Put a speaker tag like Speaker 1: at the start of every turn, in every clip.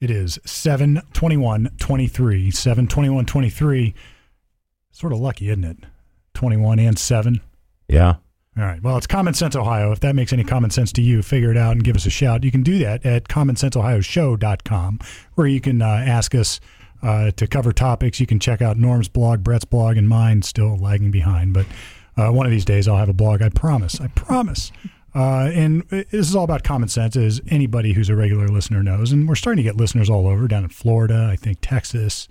Speaker 1: It is 72123. 72123. Sort of lucky, isn't it? 21 and 7.
Speaker 2: Yeah.
Speaker 1: All right. Well, it's Common Sense Ohio. If that makes any common sense to you, figure it out and give us a shout. You can do that at commonsenseohioshow.com, where you can uh, ask us uh, to cover topics. You can check out Norm's blog, Brett's blog, and mine, still lagging behind. But uh, one of these days I'll have a blog. I promise. I promise. Uh, and this is all about common sense, as anybody who's a regular listener knows. And we're starting to get listeners all over down in Florida, I think Texas,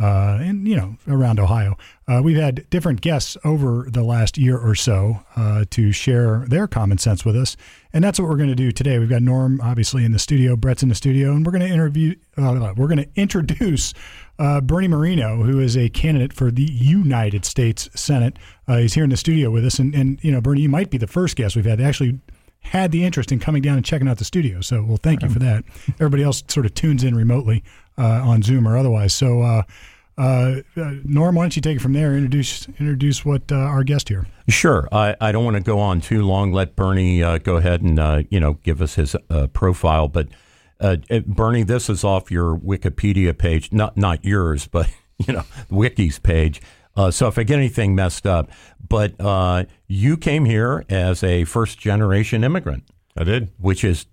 Speaker 1: uh, and you know around Ohio. Uh, we've had different guests over the last year or so uh, to share their common sense with us, and that's what we're going to do today. We've got Norm obviously in the studio, Brett's in the studio, and we're going to interview. Uh, we're going to introduce uh, Bernie Moreno, who is a candidate for the United States Senate. Uh, he's here in the studio with us, and and you know Bernie, you might be the first guest we've had actually had the interest in coming down and checking out the studio. So, well, thank you for that. Everybody else sort of tunes in remotely uh, on Zoom or otherwise. So, uh, uh, Norm, why don't you take it from there? Introduce introduce what uh, our guest here.
Speaker 2: Sure. I, I don't want to go on too long. Let Bernie uh, go ahead and uh, you know give us his profile. But Uh, uh, Bernie, this is off your Wikipedia page, not not yours, but you know Wiki's page. Uh, so if I get anything messed up, but you came here as a first generation immigrant.
Speaker 3: I did.
Speaker 2: Which is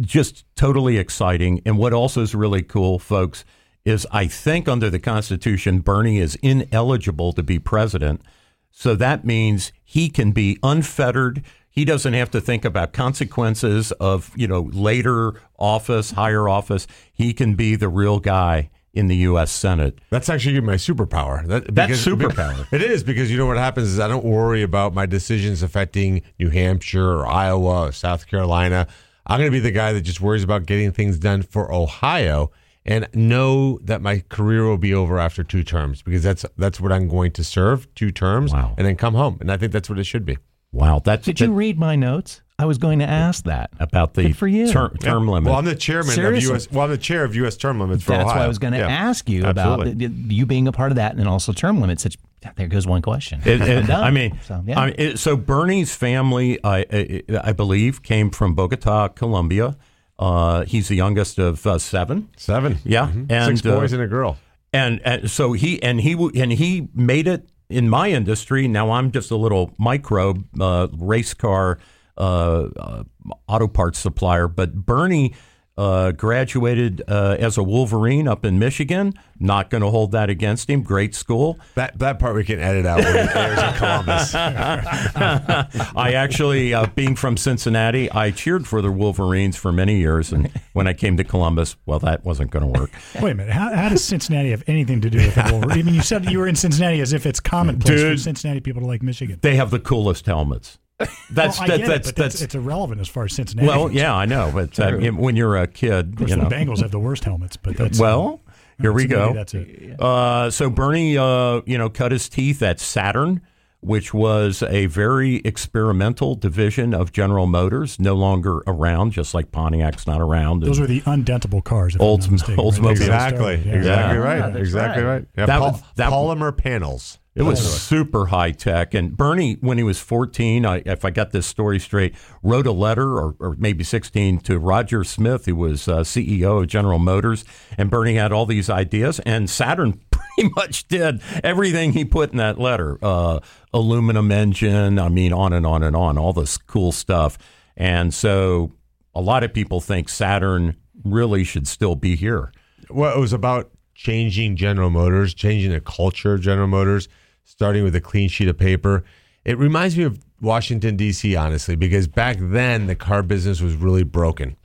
Speaker 2: just totally exciting. And what also is really cool, folks, is I think under the Constitution, Bernie is ineligible to be president. So that means he can be unfettered. He doesn't have to think about consequences of, you know, later office, higher office. He can be the real guy in the U.S. Senate.
Speaker 3: That's actually my superpower.
Speaker 2: That, That's superpower.
Speaker 3: It is because you know what happens is I don't worry about my decisions affecting New Hampshire or Iowa or South Carolina. I'm going to be the guy that just worries about getting things done for Ohio and know that my career will be over after two terms because that's that's what I'm going to serve two terms
Speaker 2: wow.
Speaker 3: and then come home. And I think that's what it should be.
Speaker 2: Wow, that's
Speaker 4: did that, you read my notes? I was going to ask that
Speaker 2: about the
Speaker 4: for you.
Speaker 2: term, term
Speaker 3: yeah.
Speaker 2: limit.
Speaker 3: Well, I'm the chairman
Speaker 4: Seriously?
Speaker 3: of U.S. Well, I'm the chair of U.S. term limits for
Speaker 4: That's
Speaker 3: Ohio.
Speaker 4: why I was going to
Speaker 3: yeah.
Speaker 4: ask you
Speaker 3: Absolutely.
Speaker 4: about the, the, you being a part of that and also term limits. It's, there goes one question.
Speaker 2: It, it, I mean,
Speaker 4: so, yeah.
Speaker 2: I mean, it, so Bernie's family, I, I, I believe, came from Bogota, Colombia. Uh, he's the youngest of uh, seven.
Speaker 3: Seven.
Speaker 2: Yeah,
Speaker 3: Mhm.
Speaker 2: and
Speaker 3: six boys
Speaker 2: uh,
Speaker 3: and a girl.
Speaker 2: and, and so he and he and he made it in my industry. Now I'm just a little microbe uh, race car uh, uh, auto parts supplier, but Bernie. Uh, graduated uh, as a Wolverine up in Michigan. Not going to hold that against him. Great school.
Speaker 3: That that part we can edit out when it airs in Columbus.
Speaker 2: I actually, uh, being from Cincinnati, I cheered for the Wolverines for many years, and when I came to Columbus, well, that wasn't going to work.
Speaker 1: Wait a minute. How, how does Cincinnati have anything to do with the Wolverine? I mean, you said you were in Cincinnati as if it's commonplace for Cincinnati people to like Michigan.
Speaker 2: They have the coolest helmets. That's
Speaker 1: well,
Speaker 2: that, that's
Speaker 1: it, but
Speaker 2: that's.
Speaker 1: it's, it's irrelevant as far as Cincinnati.
Speaker 2: well,
Speaker 1: goes.
Speaker 2: yeah, I know, but uh, when you're a kid,
Speaker 1: Of course,
Speaker 2: you know.
Speaker 1: the Bengals have the worst helmets, but that's
Speaker 2: Well, here we
Speaker 1: so maybe
Speaker 2: go.
Speaker 1: That's it.
Speaker 2: Uh, so Bernie, uh, you know, cut his teeth at Saturn, which was a very experimental division of General Motors, no longer around, just like Pontiac's not around.
Speaker 1: Those
Speaker 2: And
Speaker 1: were the undentable cars. If I'm
Speaker 2: Olds-
Speaker 1: mistaken, right?
Speaker 2: Oldsmobile.
Speaker 1: That's how
Speaker 3: exactly.
Speaker 1: yeah.
Speaker 3: Exactly right.
Speaker 4: Yeah,
Speaker 3: exactly
Speaker 4: right.
Speaker 3: right. Yeah,
Speaker 2: That
Speaker 3: pol-
Speaker 2: was- that-
Speaker 3: polymer panels.
Speaker 2: It was super high tech. And Bernie, when he was 14, I, if I got this story straight, wrote a letter, or, or maybe 16, to Roger Smith, who was uh, CEO of General Motors. And Bernie had all these ideas, and Saturn pretty much did everything he put in that letter uh, aluminum engine, I mean, on and on and on, all this cool stuff. And so a lot of people think Saturn really should still be here.
Speaker 3: Well, it was about changing General Motors, changing the culture of General Motors, starting with a clean sheet of paper. It reminds me of Washington D.C. honestly, because back then the car business was really broken.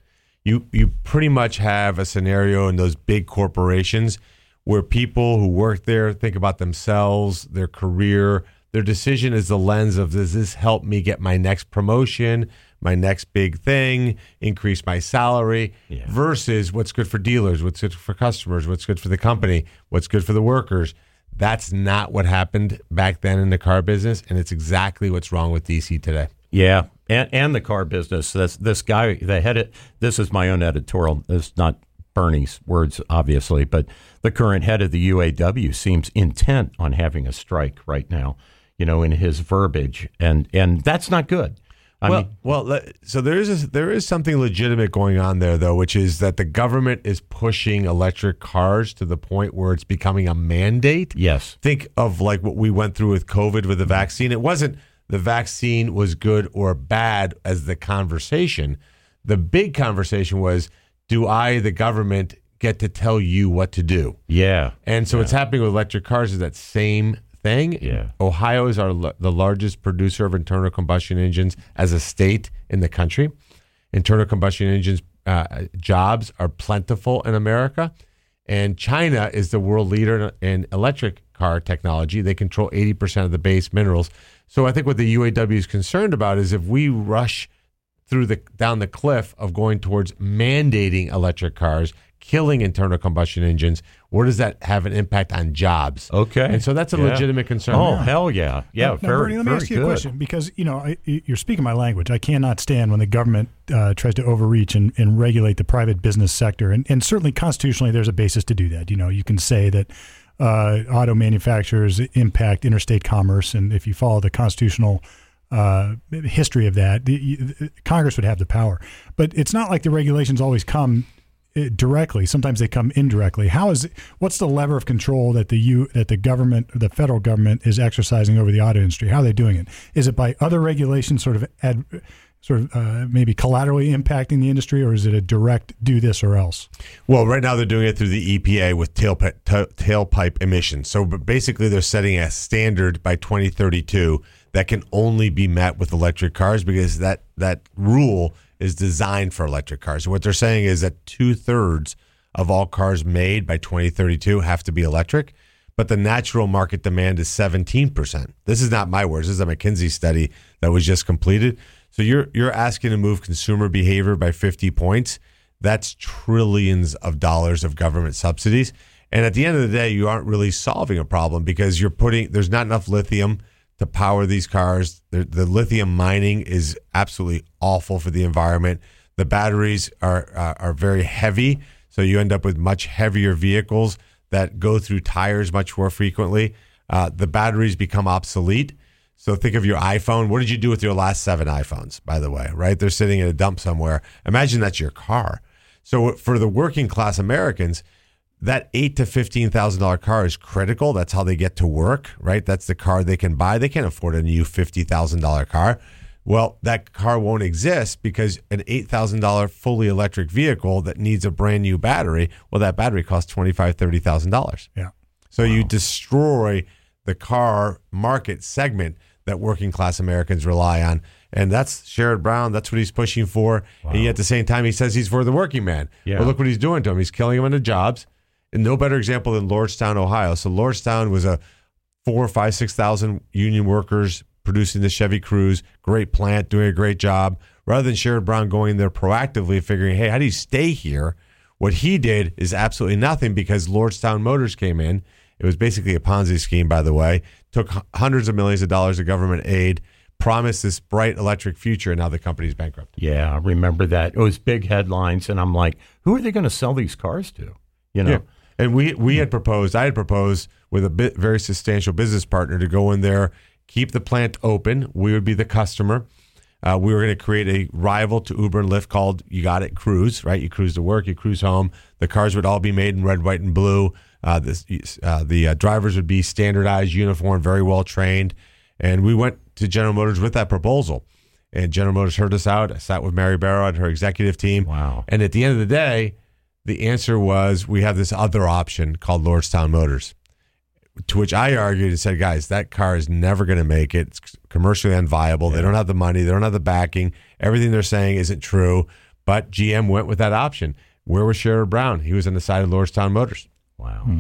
Speaker 3: You you pretty much have a scenario in those big corporations where people who work there think about themselves, their career, their decision is the lens of does this help me get my next promotion, my next big thing, increase my salary, versus what's good for dealers, what's good for customers, what's good for the company, what's good for the workers. That's not what happened back then in the car business, and it's exactly what's wrong with DC today.
Speaker 2: Yeah, and and the car business. This this guy, the head. Of, this is my own editorial. It's not Bernie's words, obviously, but the current head of the UAW seems intent on having a strike right now. You know, in his verbiage, and and that's not good. I
Speaker 3: well,
Speaker 2: mean,
Speaker 3: well, so there is a, there is something legitimate going on there, though, which is that the government is pushing electric cars to the point where it's becoming a mandate.
Speaker 2: yes.
Speaker 3: Think of like what we went through with COVID with the vaccine. It wasn't the vaccine was good or bad as the conversation. The big conversation was, do I, the government, get to tell you what to do?
Speaker 2: Yeah.
Speaker 3: And so what's happening with electric cars is that same thing.
Speaker 2: Yeah.
Speaker 3: Ohio is our the largest producer of internal combustion engines as a state in the country. Internal combustion engines uh, jobs are plentiful in America, and China is the world leader in, in electric car technology. They control 80% of the base minerals. So I think what the UAW is concerned about is if we rush through the down the cliff of going towards mandating electric cars, killing internal combustion engines, where does that have an impact on jobs?
Speaker 2: Okay.
Speaker 3: And so that's a
Speaker 2: Yeah.
Speaker 3: legitimate concern.
Speaker 2: Oh, hell yeah. Yeah.
Speaker 1: Now, now,
Speaker 2: very,
Speaker 1: Bernie, let me
Speaker 2: very
Speaker 1: ask you
Speaker 2: good.
Speaker 1: a question because you know I, you're speaking my language. I cannot stand when the government uh, tries to overreach and, and regulate the private business sector, and, and certainly constitutionally, there's a basis to do that. You know, you can say that uh, auto manufacturers impact interstate commerce, and if you follow the constitutional uh, history of that, the, you- Congress would have the power. But it's not like the regulations always come directly. Sometimes they come indirectly. How is what's the lever of control that the U that the government, the federal government, is exercising over the auto industry? How are they doing it? Is it by other regulations, sort of ad, sort of uh, maybe collaterally impacting the industry, or is it a direct do this or else?
Speaker 3: Well, right now they're doing it through the EPA with tailpipe, ta- tailpipe emissions. So basically, they're setting a standard by 2032 that can only be met with electric cars because that that rule is designed for electric cars. What they're saying is that two thirds of all cars made by 2032 have to be electric, but the natural market demand is 17%. This is not my words. This is a McKinsey study that was just completed. So you're you're asking to move consumer behavior by 50 points. That's trillions of dollars of government subsidies. And at the end of the day, you aren't really solving a problem because you're putting there's not enough lithium to power these cars. The, the lithium mining is absolutely awful for the environment. The batteries are uh, are very heavy, so you end up with much heavier vehicles that go through tires much more frequently. Uh, the batteries become obsolete. So think of your iPhone. What did you do with your last seven iPhones, by the way, right? They're sitting in a dump somewhere. Imagine that's your car. So for the working class Americans, that eight to fifteen thousand dollar car is critical. That's how they get to work, right? That's the car they can buy. They can't afford a new fifty thousand dollar car. Well, that car won't exist because an eight thousand dollar fully electric vehicle that needs a brand new battery, well, that battery costs twenty five, thirty thousand dollars.
Speaker 1: Yeah.
Speaker 3: So you destroy the car market segment that working class Americans rely on. And that's Sherrod Brown. That's what he's pushing for. And yet at the same time, he says he's for the working man.
Speaker 2: Yeah.
Speaker 3: Well, look what he's doing to him. He's killing him in the jobs. And no better example than Lordstown, Ohio. So Lordstown was a four, five, six thousand union workers producing the Chevy Cruze. Great plant, doing a great job. Rather than Sherrod Brown going there proactively, figuring, hey, how do you stay here? What he did is absolutely nothing because Lordstown Motors came in. It was basically a Ponzi scheme, by the way. Took hundreds of millions of dollars of government aid, promised this bright electric future, and now the company's bankrupt.
Speaker 2: Yeah, I remember that. It was big headlines, and I'm like, who are they going to sell these cars to? You know,
Speaker 3: Yeah. And we we had proposed, I had proposed with a bit very substantial business partner to go in there, keep the plant open. We would be the customer. Uh, we were going to create a rival to Uber and Lyft called You Got It Cruise, right? You cruise to work, you cruise home. The cars would all be made in red, white, and blue. Uh, this, uh, the uh, drivers would be standardized, uniform, very well trained. And we went to General Motors with that proposal. And General Motors heard us out. I sat with Mary Barra and her executive team.
Speaker 2: Wow.
Speaker 3: And at the end of the day, the answer was we have this other option called Lordstown Motors. To which I argued and said, guys, that car is never going to make it. It's commercially unviable. They don't have the money. They don't have the backing. Everything they're saying isn't true. But GM went with that option. Where was Sherrod Brown? He was on the side of Lordstown Motors.
Speaker 2: wow. Hmm.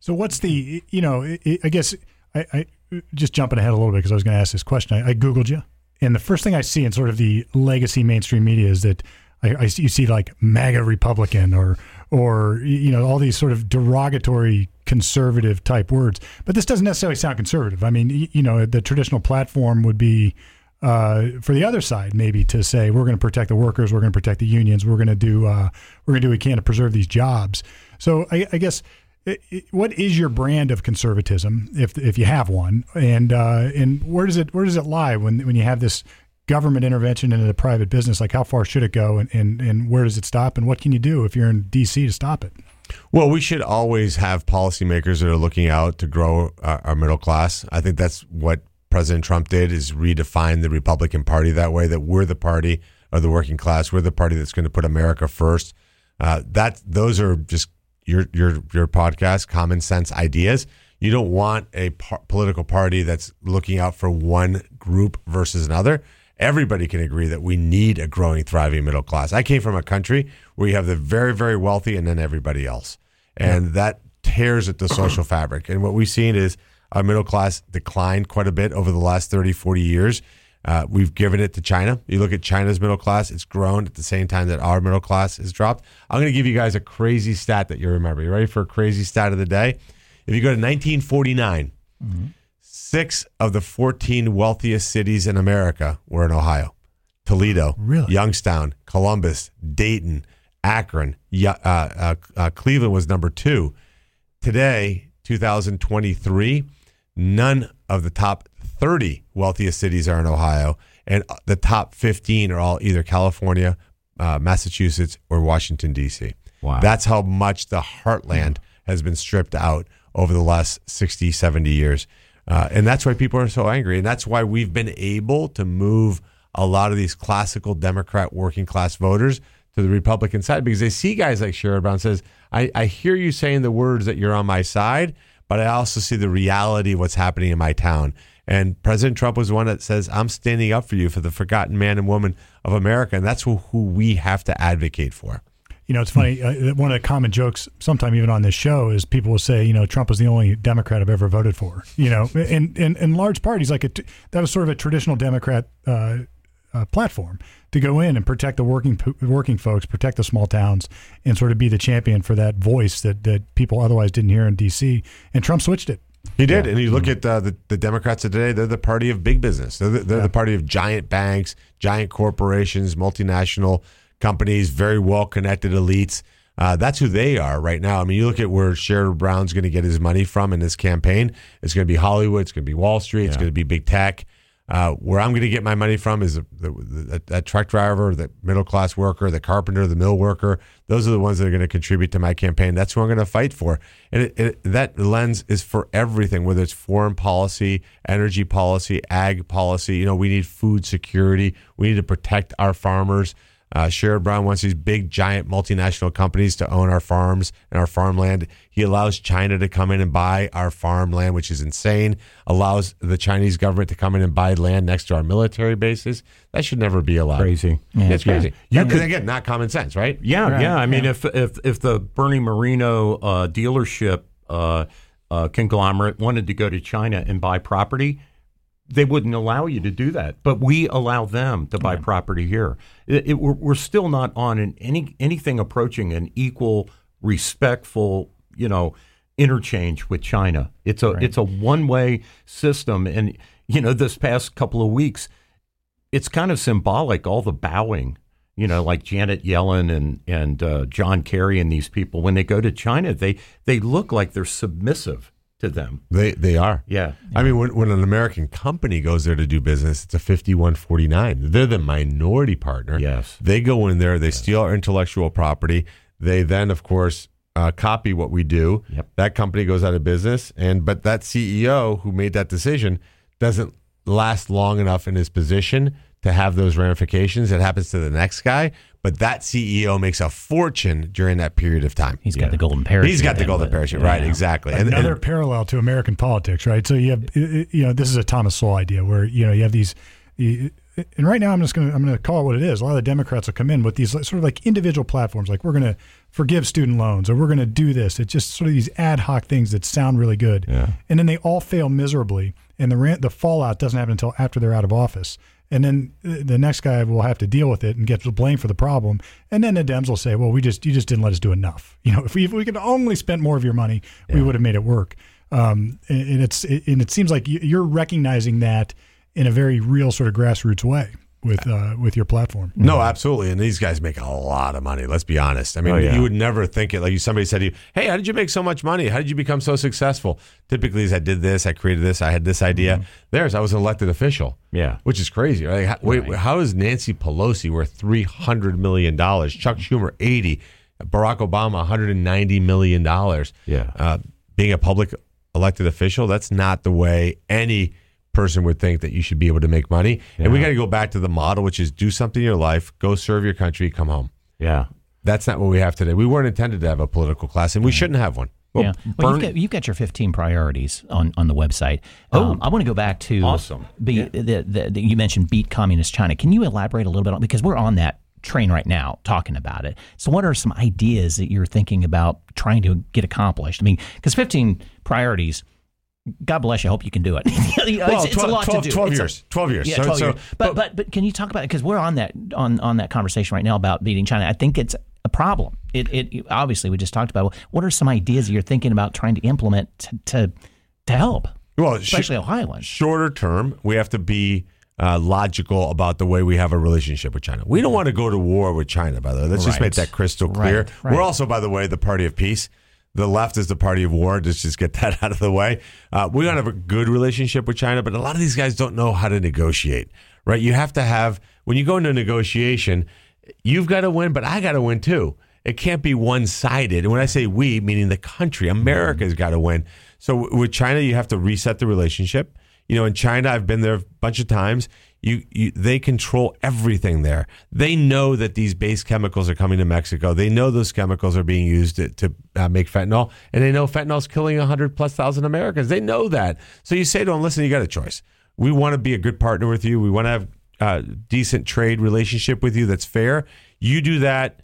Speaker 1: So what's the you know I I guess I, I just jumping ahead a little bit because I was going to ask this question. I, I googled you, and the first thing I see in sort of the legacy mainstream media is that I, I see, you see like MAGA Republican or or you know all these sort of derogatory conservative type words, but this doesn't necessarily sound conservative. I mean, you know, the traditional platform would be. Uh, for the other side, maybe to say we're going to protect the workers, we're going to protect the unions, we're going to do uh, we're going to do what we can to preserve these jobs. So I, I guess what is your brand of conservatism, if if you have one, and uh, and where does it where does it lie when when you have this government intervention into the private business, like how far should it go, and, and and where does it stop, and what can you do if you're in D.C. to stop it?
Speaker 3: Well, we should always have policymakers that are looking out to grow our, our middle class. I think that's what President Trump did is redefine the Republican Party that way. That we're the party of the working class. We're the party that's going to put America first. Uh, that those are just your your your podcast common sense ideas. You don't want a par- political party that's looking out for one group versus another. Everybody can agree that we need a growing, thriving middle class. I came from a country where you have the very, very wealthy and then everybody else, and that tears at the social fabric. And what we've seen is our middle class declined quite a bit over the last 30, 40 years. Uh, we've given it to China. You look at China's middle class, it's grown at the same time that our middle class has dropped. I'm going to give you guys a crazy stat that you remember. You ready for a crazy stat of the day? If you go to 1949, six of the 14 wealthiest cities in America were in Ohio Toledo,
Speaker 1: Really?
Speaker 3: Youngstown, Columbus, Dayton, Akron. Uh, uh, uh, Cleveland was number two. Today, 2023, none of the top 30 wealthiest cities are in Ohio, and the top 15 are all either California, uh, Massachusetts, or Washington, D.C.
Speaker 2: Wow.
Speaker 3: That's how much the heartland has been stripped out over the last 60, 70 years. Uh, and that's why people are so angry. And that's why we've been able to move a lot of these classical Democrat working class voters to the Republican side because they see guys like Sherrod Brown says, I, I hear you saying the words that you're on my side, but I also see the reality of what's happening in my town. And President Trump was one that says, I'm standing up for you, for the forgotten man and woman of America. And that's who, who we have to advocate for.
Speaker 1: You know, it's funny. Uh, one of the common jokes, sometime even on this show, is people will say, you know, Trump was the only Democrat I've ever voted for. You know, in in, in large part, he's like a t- that was sort of a traditional Democrat uh, uh, platform to go in and protect the working working folks, protect the small towns, and sort of be the champion for that voice that that people otherwise didn't hear in D.C. And Trump switched it.
Speaker 3: He did, and you look at uh, the the Democrats of today; they're the party of big business. They're the, they're the party of giant banks, giant corporations, multinational companies, very well connected elites. Uh, that's who they are right now. I mean, you look at where Sherrod Brown's going to get his money from in this campaign. It's going to be Hollywood. It's going to be Wall Street. It's going to be big tech. Uh, where I'm going to get my money from is the, the, the, that truck driver, the middle class worker, the carpenter, the mill worker. Those are the ones that are going to contribute to my campaign. That's who I'm going to fight for. And it, it, that lens is for everything, whether it's foreign policy, energy policy, ag policy. You know, we need food security. We need to protect our farmers. Uh, Sherrod Brown wants these big, giant multinational companies to own our farms and our farmland. He allows China to come in and buy our farmland, which is insane. Allows the Chinese government to come in and buy land next to our military bases. That should never be allowed.
Speaker 2: Crazy.
Speaker 3: it's crazy.
Speaker 2: You could-
Speaker 3: again, not common sense, right?
Speaker 2: Yeah,
Speaker 4: Right,
Speaker 2: yeah. I mean, if if if the Bernie Moreno uh, dealership uh, uh, conglomerate wanted to go to China and buy property, they wouldn't allow you to do that. But we allow them to buy property here. It, it, we're, we're still not on an, any anything approaching an equal, respectful, you know, interchange with China. It's a it's a one way system, and you know, this past couple of weeks, it's kind of symbolic. All the bowing, you know, like Janet Yellen and and uh, John Kerry and these people when they go to China, they they look like they're submissive to them.
Speaker 3: They they are.
Speaker 2: Yeah,
Speaker 3: I mean, when, when an American company goes there to do business, it's a 5149. They're the minority partner.
Speaker 2: Yes.
Speaker 3: They go in there, they steal our intellectual property. They then, of course, uh, copy what we do.
Speaker 2: Yep.
Speaker 3: That company goes out of business. And but that CEO who made that decision doesn't last long enough in his position to have those ramifications. It happens to the next guy. But that CEO makes a fortune during that period of time.
Speaker 4: He's got the golden parachute.
Speaker 3: He's got the golden parachute, right?
Speaker 4: yeah.
Speaker 3: Exactly. And- and-
Speaker 1: Another parallel to American politics, right? So you have, you know, this is a Thomas Sowell idea where you know you have these, you- and right now I'm just gonna I'm gonna call it what it is. A lot of the Democrats will come in with these sort of like individual platforms, like we're gonna forgive student loans or we're gonna do this. It's just sort of these ad hoc things that sound really good,
Speaker 2: Yeah.
Speaker 1: and then they all fail miserably, and the the fallout doesn't happen until after they're out of office. And then the next guy will have to deal with it and get the blame for the problem. And then the Dems will say, "Well, we just you just didn't let us do enough. You know, if we if we could only spent more of your money, we would have made it work." Um, and and it's and it seems like you're recognizing that in a very real sort of grassroots way with uh, with your platform.
Speaker 3: No, absolutely. And these guys make a lot of money. Let's be honest. I mean,
Speaker 2: Oh, yeah.
Speaker 3: you would never think it. Like somebody said to you, "Hey, how did you make so much money? How did you become so successful?" Typically, is I did this, I created this, I had this idea. There's, I was an elected official.
Speaker 2: Mm-hmm. Yeah.
Speaker 3: which is crazy. Right? How, wait, how is Nancy Pelosi worth three hundred million dollars? Chuck Schumer eighty, Barack Obama one hundred and ninety million dollars.
Speaker 2: Yeah.
Speaker 3: uh, being a public elected official, that's not the way any person would think that you should be able to make money. And we got to go back to the model, which is do something in your life, go serve your country, come home.
Speaker 2: Yeah.
Speaker 3: That's not what we have today. We weren't intended to have a political class, and we shouldn't have one.
Speaker 4: yeah. Well,
Speaker 2: Bernie-
Speaker 4: you've, got, you've got your 15 priorities on, on the website. Um, I want to go back to
Speaker 2: Awesome.
Speaker 4: Be, the, the, the, you mentioned beat communist China. Can you elaborate a little bit on because we're on that train right now talking about it. So, what are some ideas that you're thinking about trying to get accomplished? I mean, because 15 priorities. God bless you. I hope you can do it. You know, it's, it's a lot
Speaker 3: 12,
Speaker 4: to do.
Speaker 3: 12
Speaker 4: It's a-
Speaker 3: years. 12 years.
Speaker 4: Yeah,
Speaker 3: So-
Speaker 4: 12
Speaker 3: so-
Speaker 4: years. But, but but can you talk about it because we're on that on on that conversation right now about beating China. I think it's a problem. It it obviously we just talked about. What are some ideas you're thinking about trying to implement to to, to help,
Speaker 3: well, sh-
Speaker 4: especially Ohioans?
Speaker 3: shorter term, we have to be uh, logical about the way we have a relationship with China. We don't want to go to war with China, by the way. Let's just make that crystal clear.
Speaker 4: Right, right.
Speaker 3: We're also, by the way, the party of peace. The left is the party of war. Let's just get that out of the way. Uh, we to have a good relationship with China, but a lot of these guys don't know how to negotiate, right? You have to have, when you go into a negotiation, you've got to win, but I got to win too. It can't be one sided. And when I say we, meaning the country, America's got to win. So with China, you have to reset the relationship. You know, in China, I've been there a bunch of times. You, you, they control everything there. They know that these base chemicals are coming to Mexico. They know those chemicals are being used to, to uh, make fentanyl, and they know fentanyl is killing hundred plus thousand Americans. They know that. So you say to them, "Listen, you got a choice. We want to be a good partner with you. We want to have a decent trade relationship with you that's fair. You do that."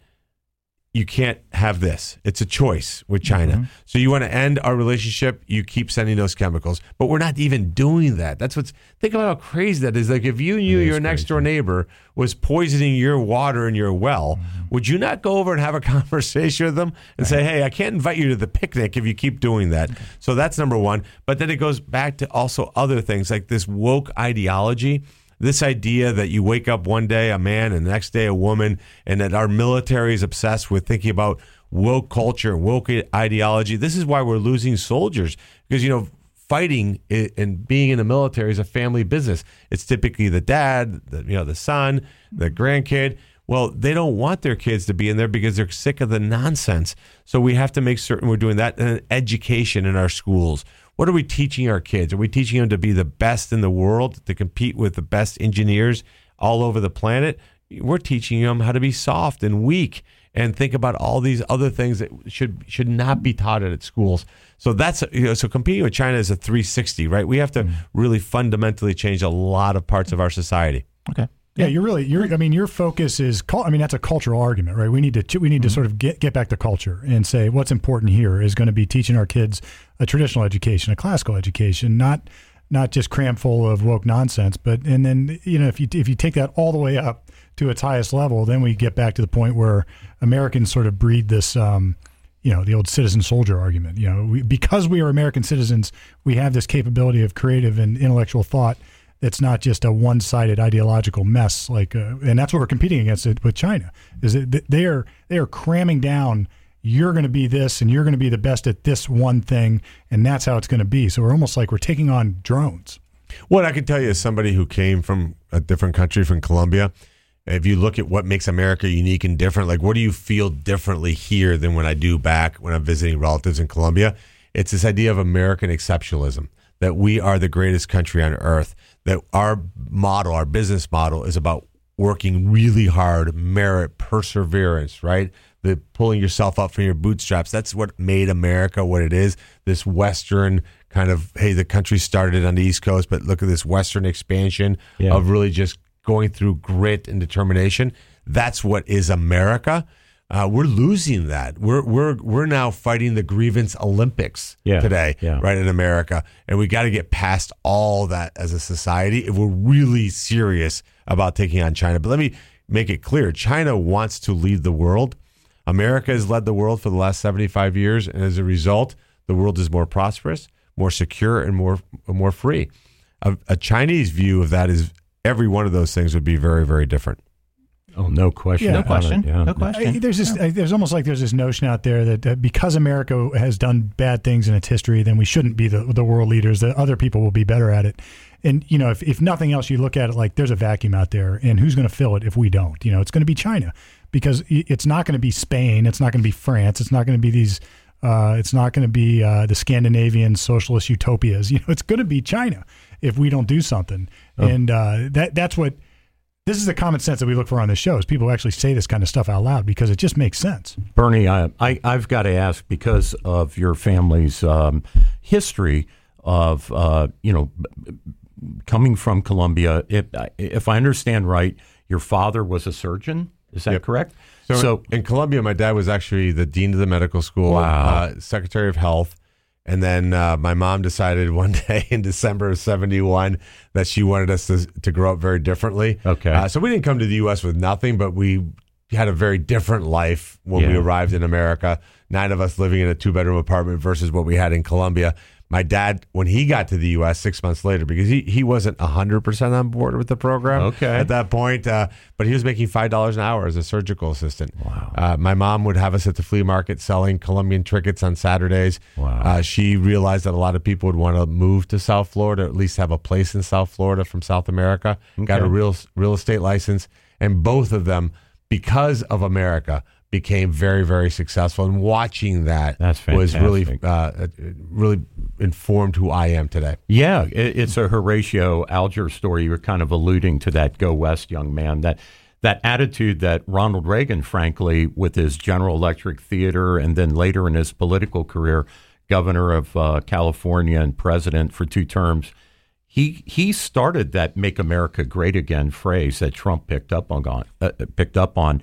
Speaker 3: You can't have this. It's a choice with China. So you want to end our relationship, you keep sending those chemicals. But we're not even doing that. That's what's think about how crazy that is. Like if you knew your next door neighbor was poisoning your water in your well, would you not go over and have a conversation with them and say, Hey, I can't invite you to the picnic if you keep doing that. So that's number one. But then it goes back to also other things like this woke ideology this idea that you wake up one day a man and the next day a woman, and that our military is obsessed with thinking about woke culture, woke ideology. This is why we're losing soldiers because you know fighting and being in the military is a family business. It's typically the dad, the, you know, the son, the grandkid. Well, they don't want their kids to be in there because they're sick of the nonsense. So we have to make certain we're doing that. And education in our schools. What are we teaching our kids? Are we teaching them to be the best in the world, to compete with the best engineers all over the planet? We're teaching them how to be soft and weak and think about all these other things that should should not be taught at schools. So that's you know so competing with China is a 360, right? We have to mm. really fundamentally change a lot of parts of our society.
Speaker 4: Okay.
Speaker 1: Yeah, you're really you're. I mean, your focus is. I mean, that's a cultural argument, right? We need to we need to sort of get get back to culture and say what's important here is going to be teaching our kids a traditional education, a classical education, not not just cram full of woke nonsense. But and then you know if you if you take that all the way up to its highest level, then we get back to the point where Americans sort of breed this. Um, you know the old citizen soldier argument. You know, we, because we are American citizens, we have this capability of creative and intellectual thought that's not just a one-sided ideological mess like uh, and that's what we're competing against it with China is that they are they are cramming down you're going to be this and you're going to be the best at this one thing and that's how it's going to be so we're almost like we're taking on drones
Speaker 3: What I can tell you as somebody who came from a different country, from Colombia, if you look at what makes America unique and different, like what do you feel differently here than when I do back when I'm visiting relatives in Colombia? It's this idea of American exceptionalism that we are the greatest country on earth, that our model, our business model is about working really hard, merit, perseverance, right? The pulling yourself up from your bootstraps. That's what made America what it is. This Western kind of, hey, the country started on the East Coast, but look at this Western expansion
Speaker 2: Yeah.
Speaker 3: of really just going through grit and determination. That's what is America. Uh, we're losing that. We're we're we're now fighting the grievance Olympics
Speaker 2: Yeah,
Speaker 3: today,
Speaker 2: yeah.
Speaker 3: right in America, and we got to get past all that as a society if we're really serious about taking on China. But let me make it clear: China wants to lead the world. America has led the world for the last seventy-five years, and as a result, the world is more prosperous, more secure, and more more free. A, a Chinese view of that is every one of those things would be very, very different.
Speaker 2: Oh, no question.
Speaker 1: Yeah.
Speaker 4: No question.
Speaker 2: yeah.
Speaker 4: No
Speaker 1: I,
Speaker 4: question.
Speaker 1: there's this. I, there's almost like there's this notion out there that uh, because America has done bad things in its history, then we shouldn't be the the world leaders. That other people will be better at it. And you know, if if nothing else, you look at it like there's a vacuum out there, and who's going to fill it if we don't? You know, it's going to be China because it's not going to be Spain. It's not going to be France. It's not going to be these. Uh, it's not going to be uh, the Scandinavian socialist utopias. You know, it's going to be China if we don't do something. And uh, that that's what this is the common sense that we look for on this show is people who actually say this kind of stuff out loud because it just makes sense.
Speaker 2: Bernie, I, I, I've got to ask because of your family's um, history of, uh, you know, b- b- coming from Colombia. If, if I understand right, your father was a surgeon. Is that
Speaker 3: Yep.
Speaker 2: correct?
Speaker 3: So, in Colombia, my dad was actually the dean of the medical school,
Speaker 2: Wow.
Speaker 3: uh, secretary of health. And then uh, my mom decided one day in December of 71 that she wanted us to, to grow up very differently.
Speaker 2: Okay.
Speaker 3: Uh, so we didn't come to the U.S. with nothing, but we had a very different life when we arrived in America. Nine of us living in a two bedroom apartment versus what we had in Colombia. My dad, when he got to the U.S. six months later, because he, he wasn't 100% on board with the program
Speaker 2: Okay.
Speaker 3: at that point, uh, but he was making $5 an hour as a surgical assistant. Wow. Uh, my mom would have us at the flea market selling Colombian trinkets on Saturdays.
Speaker 2: Wow.
Speaker 3: Uh, she realized that a lot of people would want to move to South Florida, or at least have a place in South Florida from South America. Got a real real estate license, and both of them, because of America, became very very successful. And watching that was really uh, really informed who I am today.
Speaker 2: Yeah, it, it's a Horatio Alger story. You were kind of alluding to that "Go West" young man. That that attitude that Ronald Reagan, frankly, with his General Electric Theater, and then later in his political career, governor of uh, California and president for two terms. He he started that "Make America Great Again" phrase that Trump picked up on uh, picked up on,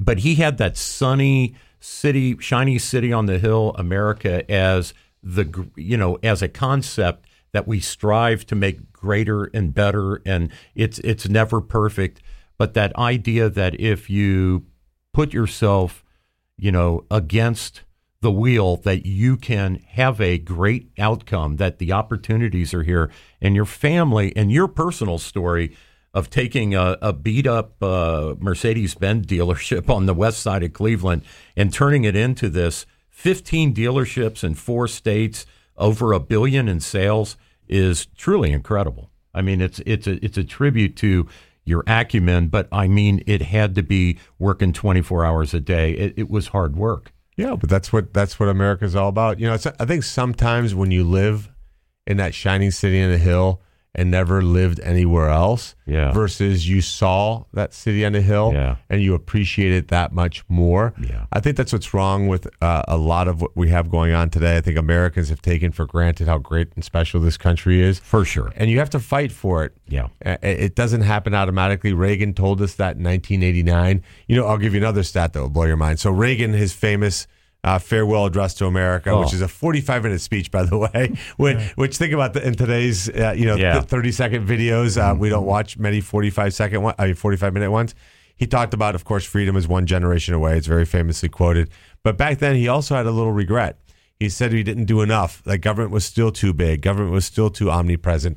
Speaker 2: but he had that sunny city, shiny city on the hill, America as the you know as a concept that we strive to make greater and better, and it's it's never perfect, but that idea that if you put yourself, you know, against the wheel that you can have a great outcome, that the opportunities are here, and your family and your personal story of taking a, a beat up uh, Mercedes Benz dealership on the west side of Cleveland and turning it into this 15 dealerships in four states, over a billion in sales is truly incredible. I mean, it's it's a it's a tribute to your acumen, but I mean, it had to be working 24 hours a day. It, it was hard work.
Speaker 3: Yeah, but that's what that's what America's all about. You know, I think sometimes when you live in that shining city on the hill and never lived anywhere else,
Speaker 2: Yeah.
Speaker 3: versus you saw that city on the hill
Speaker 2: Yeah.
Speaker 3: and you appreciate it that much more.
Speaker 2: Yeah.
Speaker 3: I think that's what's wrong with uh, a lot of what we have going on today. I think Americans have taken for granted how great and special this country is.
Speaker 2: For sure.
Speaker 3: And you have to fight for it.
Speaker 2: Yeah.
Speaker 3: It doesn't happen automatically. Reagan told us that in 1989. You know, I'll give you another stat that will blow your mind. So Reagan, his famous uh, farewell address to America,
Speaker 2: Oh.
Speaker 3: which is a 45 minute speech, by the way. which, which think about the, in today's uh, you know
Speaker 2: Yeah.
Speaker 3: 30 second videos, uh, we don't watch many 45 second one, I mean 45 minute ones. He talked about, of course, freedom is one generation away. It's very famously quoted. But back then, he also had a little regret. He said he didn't do enough. That government was still too big. Government was still too omnipresent.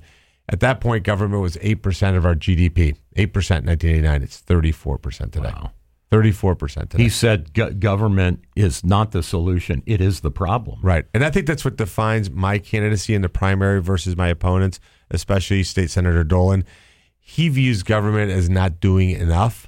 Speaker 3: At that point, government was 8% of our GDP. 8% in 1989. It's 34% today.
Speaker 2: Wow.
Speaker 3: 34%
Speaker 2: He said go- government is not the solution; it is the problem.
Speaker 3: Right. And I think that's what defines my candidacy in the primary versus my opponents, especially State Senator Dolan. He views government as not doing enough.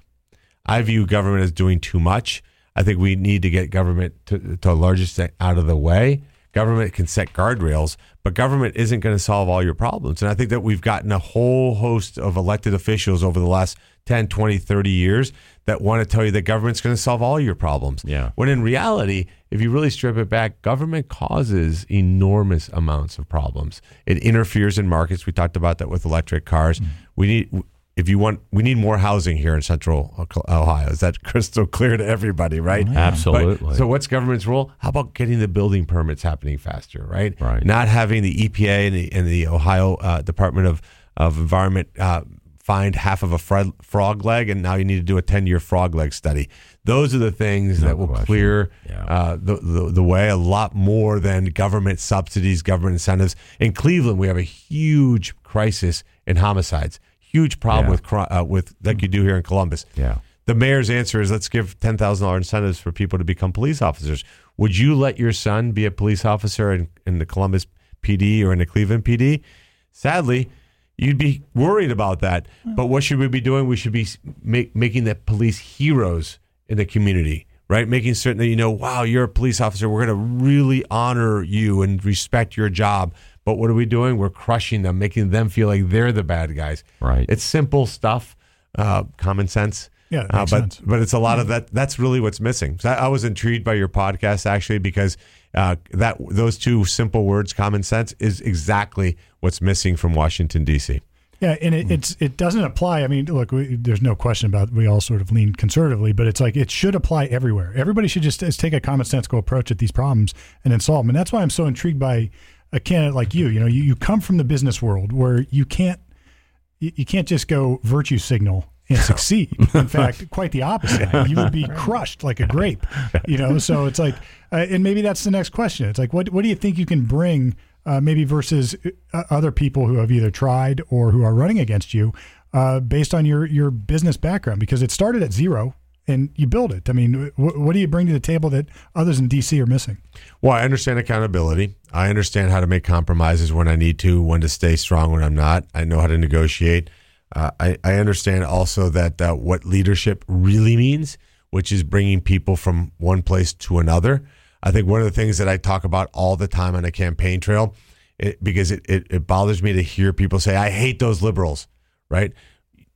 Speaker 3: I view government as doing too much. I think we need to get government to, to a large extent out of the way. Government can set guardrails, but government isn't going to solve all your problems. And I think that we've gotten a whole host of elected officials over the last 10, 20, 30 years that want to tell you that government's going to solve all your problems.
Speaker 2: Yeah.
Speaker 3: When in reality, if you really strip it back, government causes enormous amounts of problems. It interferes in markets. We talked about that with electric cars. We need, if you want, we need more housing here in Central Ohio. Is that crystal clear to everybody? Right?
Speaker 2: Absolutely.
Speaker 3: But- so what's government's role? How about getting the building permits happening faster? Right.
Speaker 2: Right.
Speaker 3: Not having the EPA and the, and the Ohio uh, Department of of Environment. Uh, Find half of a fro- frog leg, and now you need to do a ten-year frog leg study. Those are the things that will
Speaker 2: question.
Speaker 3: clear
Speaker 2: Yeah.
Speaker 3: uh, the, the the way a lot more than government subsidies, government incentives. In Cleveland, we have a huge crisis in homicides. huge problem
Speaker 2: Yeah.
Speaker 3: with uh, with like you do here in Columbus.
Speaker 2: Yeah.
Speaker 3: The mayor's answer is let's give ten thousand dollars incentives for people to become police officers. Would you let your son be a police officer in, in the Columbus PD or in the Cleveland PD? Sadly, you'd be worried about that. But what should we be doing? We should be make, making the police heroes in the community, right? Making certain that you know, wow, you're a police officer. We're going to really honor you and respect your job. But what are we doing? We're crushing them, making them feel like they're the bad guys.
Speaker 2: Right.
Speaker 3: It's simple stuff, uh, common sense.
Speaker 1: Yeah,
Speaker 3: uh, but
Speaker 1: sense.
Speaker 3: but it's a lot of that. That's really what's missing. So I, I was intrigued by your podcast actually because uh, that those two simple words, common sense, is exactly what's missing from Washington D.C.
Speaker 1: Yeah, and it, it's it doesn't apply. I mean, look, we, there's no question about we all sort of lean conservatively, but it's like it should apply everywhere. Everybody should just, just take a common sensical approach at these problems and then solve them. And that's why I'm so intrigued by a candidate like you. You know, you, you come from the business world where you can't you, you can't just go virtue signal and succeed. In fact, quite the opposite. You would be crushed like a grape. You know, so it's like, uh, and maybe that's the next question. It's like, what what do you think you can bring, uh, maybe versus uh, other people who have either tried or who are running against you, uh, based on your your business background? Because it started at zero and you build it. I mean, wh- what do you bring to the table that others in DC are missing?
Speaker 3: Well, I understand accountability. I understand how to make compromises when I need to, when to stay strong when I'm not. I know how to negotiate. Uh, I, I understand also that uh, what leadership really means, which is bringing people from one place to another. I think one of the things that I talk about all the time on a campaign trail, it, because it, it, it bothers me to hear people say, I hate those liberals, right?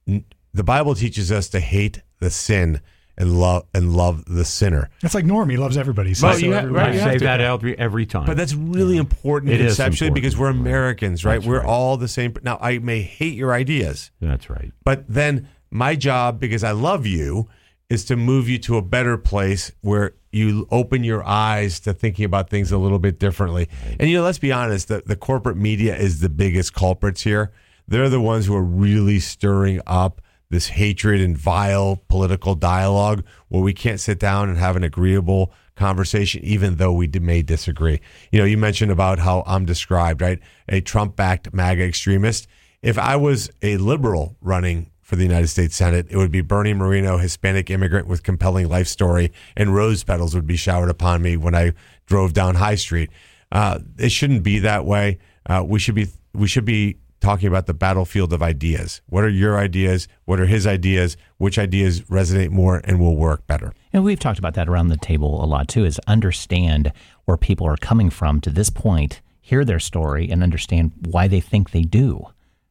Speaker 3: The Bible teaches us to hate the sin and love and love the sinner.
Speaker 1: It's like Norm. He loves everybody. So,
Speaker 3: Well,
Speaker 1: so
Speaker 3: you ha-
Speaker 1: everybody-
Speaker 3: right, you have
Speaker 2: say
Speaker 3: to.
Speaker 2: that every, every time.
Speaker 3: But that's really important
Speaker 2: It is
Speaker 3: conceptually
Speaker 2: important.
Speaker 3: because we're Americans, right?
Speaker 2: That's
Speaker 3: we're
Speaker 2: right.
Speaker 3: all the same. Now, I may hate your ideas,
Speaker 2: That's right.
Speaker 3: but then my job, because I love you, is to move you to a better place where you open your eyes to thinking about things a little bit differently. And you know, let's be honest, the, the corporate media is the biggest culprits here. They're the ones who are really stirring up this hatred and vile political dialogue where we can't sit down and have an agreeable conversation, even though we may disagree. You know, you mentioned about how I'm described, right? A Trump backed MAGA extremist. If I was a liberal running for the United States Senate, it would be Bernie Moreno, Hispanic immigrant with compelling life story, and rose petals would be showered upon me when I drove down High Street. Uh, it shouldn't be that way. Uh, we should be we should be talking about the battlefield of ideas. What are your ideas? What are his ideas? Which ideas resonate more and will work better?
Speaker 4: And we've talked about that around the table a lot too, is understand where people are coming from to this point, hear their story, and understand why they think they do.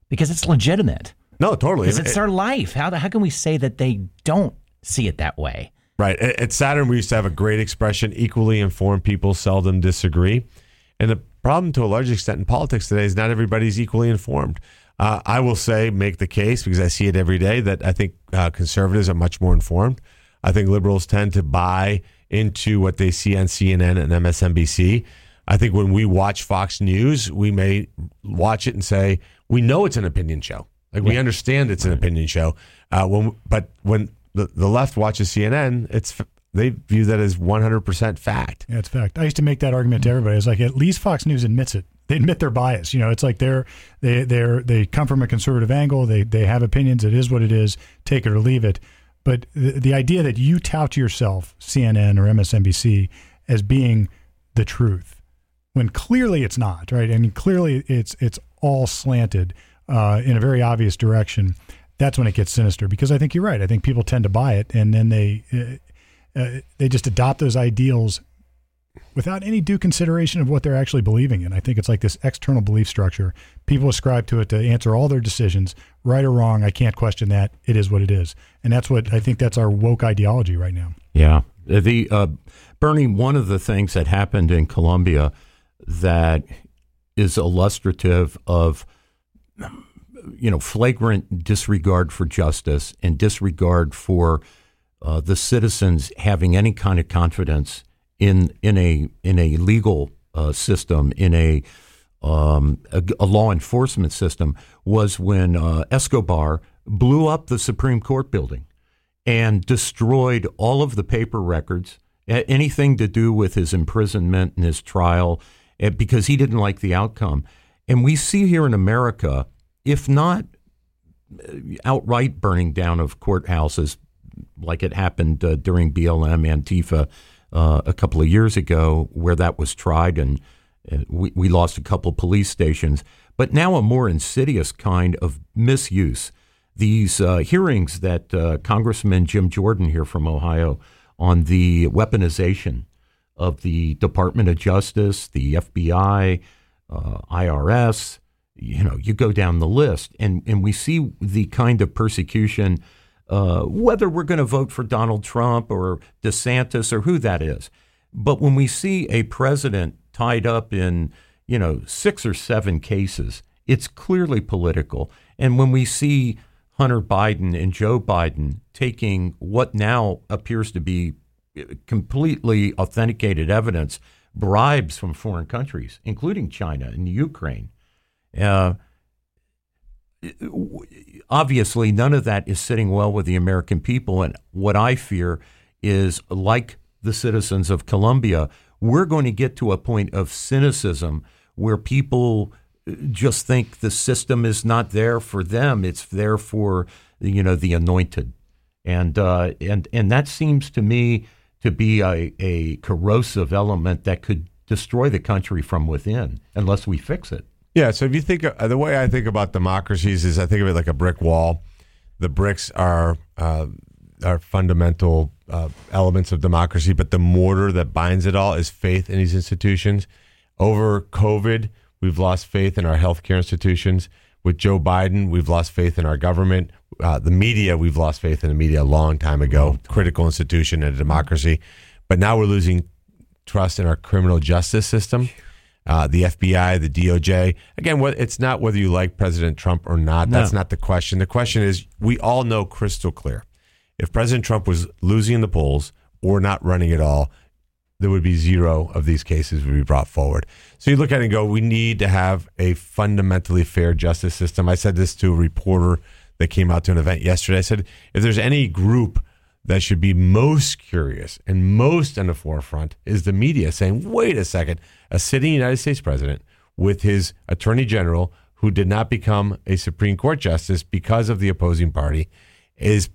Speaker 4: Because it's legitimate.
Speaker 3: No, totally.
Speaker 4: Because it's their life. How, how can we say that they don't see it that way?
Speaker 3: Right. At Saturn, we used to have a great expression equally informed people seldom disagree. And the problem to a large extent in politics today is not everybody's equally informed. Uh, I will say, make the case, because I see it every day, that I think uh, conservatives are much more informed. I think liberals tend to buy into what they see on CNN and MSNBC. I think when we watch Fox News, we may watch it and say, we know it's an opinion show. Like we understand it's an opinion show. Uh, when, but when the, the left watches CNN, it's they view that as 100% fact.
Speaker 1: Yeah, it's fact. I used to make that argument to everybody. It's like at least Fox News admits it. They admit their bias. You know, it's like they're they they're they come from a conservative angle. They they have opinions. It is what it is. Take it or leave it. But the, the idea that you tout yourself, CNN or MSNBC, as being the truth, when clearly it's not, right? I mean, clearly it's it's all slanted uh, in a very obvious direction. That's when it gets sinister. Because I think you're right. I think people tend to buy it, and then they. Uh, uh, they just adopt those ideals without any due consideration of what they're actually believing in. I think it's like this external belief structure. People ascribe to it to answer all their decisions, right or wrong. I can't question that. It is what it is, and that's what I think. That's our woke ideology right now.
Speaker 2: Yeah. The uh, Bernie, one of the things that happened in Colombia that is illustrative of you know flagrant disregard for justice and disregard for uh, the citizens having any kind of confidence in in a in a legal uh, system in a, um, a a law enforcement system was when uh, Escobar blew up the Supreme Court building and destroyed all of the paper records, anything to do with his imprisonment and his trial, eh, because he didn't like the outcome. And we see here in America, if not outright burning down of courthouses, like it happened uh, during BLM Antifa uh, a couple of years ago, where that was tried, and we, we lost a couple police stations. But now a more insidious kind of misuse. These uh, hearings that uh, Congressman Jim Jordan here from Ohio on the weaponization of the Department of Justice, the FBI, uh, IRS, you know, you go down the list, and, and we see the kind of persecution, uh, whether we're going to vote for Donald Trump or DeSantis or who that is. But when we see a president tied up in, you know, six or seven cases, it's clearly political. And when we see Hunter Biden and Joe Biden taking what now appears to be completely authenticated evidence, bribes from foreign countries, including China and Ukraine. Uh, obviously, none of that is sitting well with the American people. And what I fear is, like the citizens of Colombia, we're going to get to a point of cynicism where people just think the system is not there for them; it's there for you know the anointed, and uh, and and that seems to me to be a, a corrosive element that could destroy the country from within unless we fix it.
Speaker 3: Yeah. So if you think uh, the way I think about democracies is I think of it like a brick wall. The bricks are uh, are fundamental uh, elements of democracy, but the mortar that binds it all is faith in these institutions. Over COVID, we've lost faith in our healthcare institutions. With Joe Biden, we've lost faith in our government. Uh, the media, we've lost faith in the media a long time ago. Critical institution in a democracy, but now we're losing trust in our criminal justice system uh, the FBI, the DOJ. Again, what, it's not whether you like President Trump or not. No. That's not the question. The question is we all know crystal clear. If President Trump was losing the polls or not running at all, there would be zero of these cases would be brought forward. So you look at it and go, we need to have a fundamentally fair justice system. I said this to a reporter that came out to an event yesterday. I said, if there's any group that should be most curious and most in the forefront is the media saying, wait a second, a sitting United States president with his attorney general, who did not become a Supreme Court justice because of the opposing party, is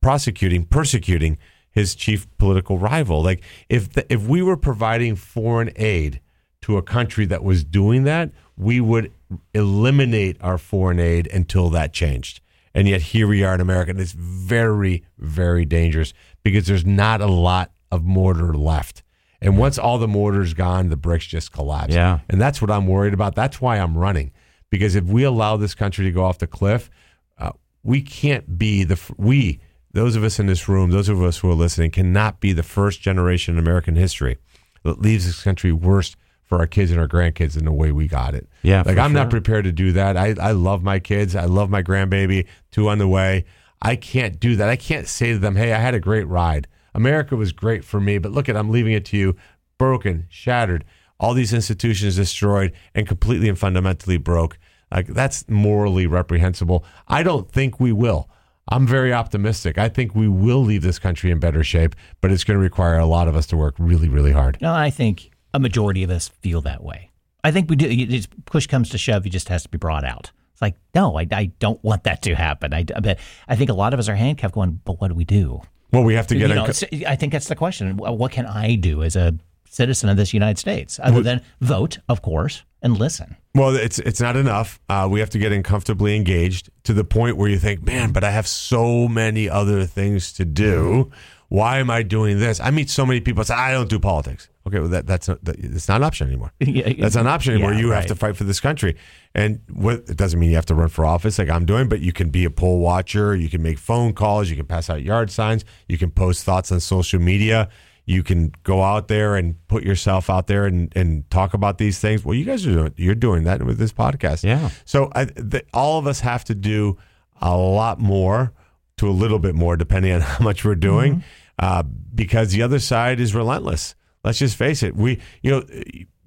Speaker 3: prosecuting, persecuting his chief political rival. Like if the, if we were providing foreign aid to a country that was doing that, we would eliminate our foreign aid until that changed. And yet here we are in America. And it's very, very dangerous because there's not a lot of mortar left. And once all the mortar's gone, the bricks just collapse.
Speaker 2: Yeah.
Speaker 3: And that's what I'm worried about. That's why I'm running. Because if we allow this country to go off the cliff, uh, we can't be the, we, those of us in this room, those of us who are listening, cannot be the first generation in American history that leaves this country worse for our kids and our grandkids in the way we got it.
Speaker 2: Yeah,
Speaker 3: like I'm
Speaker 2: sure.
Speaker 3: not prepared to do that. I, I love my kids. I love my grandbaby. Two on the way. I can't do that. I can't say to them, "Hey, I had a great ride. America was great for me, but look at I'm leaving it to you, broken, shattered. All these institutions destroyed and completely and fundamentally broke. Like that's morally reprehensible. I don't think we will. I'm very optimistic. I think we will leave this country in better shape, but it's going to require a lot of us to work really, really hard.
Speaker 4: No, I think a majority of us feel that way. I think we do. It's, push comes to shove, it just has to be brought out. It's like, no, I, I don't want that to happen. I, but I think a lot of us are handcuffed going, but what do we do?
Speaker 3: Well, we have to get.
Speaker 4: You know, I think that's the question. What can I do as a citizen of this United States other than vote, of course, and listen?
Speaker 3: Well, it's it's not enough. Uh, we have to get uncomfortably engaged to the point where you think, man, but I have so many other things to do. Why am I doing this? I meet so many people say I don't do politics. Okay, well that that's not, that, it's not an option anymore. that's not an option anymore.
Speaker 4: Yeah,
Speaker 3: you
Speaker 4: right.
Speaker 3: have to fight for this country, and what it doesn't mean you have to run for office like I'm doing, but you can be a poll watcher. You can make phone calls. You can pass out yard signs. You can post thoughts on social media. You can go out there and put yourself out there and, and talk about these things. Well, you guys are doing you're doing that with this podcast.
Speaker 2: Yeah.
Speaker 3: So I, the, all of us have to do a lot more to a little bit more, depending on how much we're doing, uh, because the other side is relentless. Let's just face it. We, you know,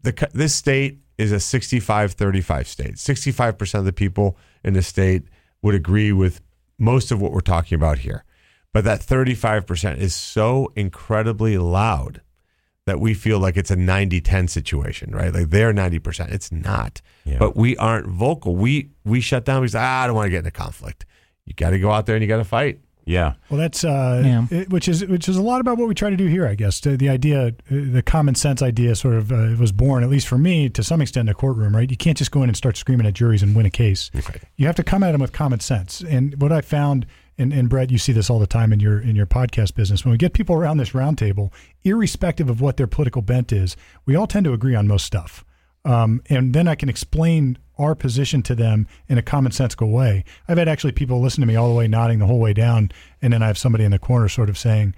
Speaker 3: the this state is a 65-35 state. 65% of the people in the state would agree with most of what we're talking about here. But that 35% is so incredibly loud that we feel like it's a 90-10 situation, right? Like they're 90%. It's not.
Speaker 2: Yeah.
Speaker 3: But we aren't vocal. We we shut down. Say, ah, I don't want to get into conflict. you got to go out there and you got to fight.
Speaker 2: Yeah.
Speaker 1: Well, that's uh,
Speaker 4: Yeah.
Speaker 1: it- which is which is a lot about what we try to do here, I guess. The, the idea, uh, the common sense idea, sort of uh, was born, at least for me, to some extent, in a courtroom. Right? You can't just go in and start screaming at juries and win a case. You have to come at them with common sense. And what I found, and, and Brett, you see this all the time in your in your podcast business. When we get people around this roundtable, irrespective of what their political bent is, we all tend to agree on most stuff. Um, and then I can explain our position to them in a commonsensical way. I've had actually people listen to me all the way, nodding the whole way down, and then I have somebody in the corner sort of saying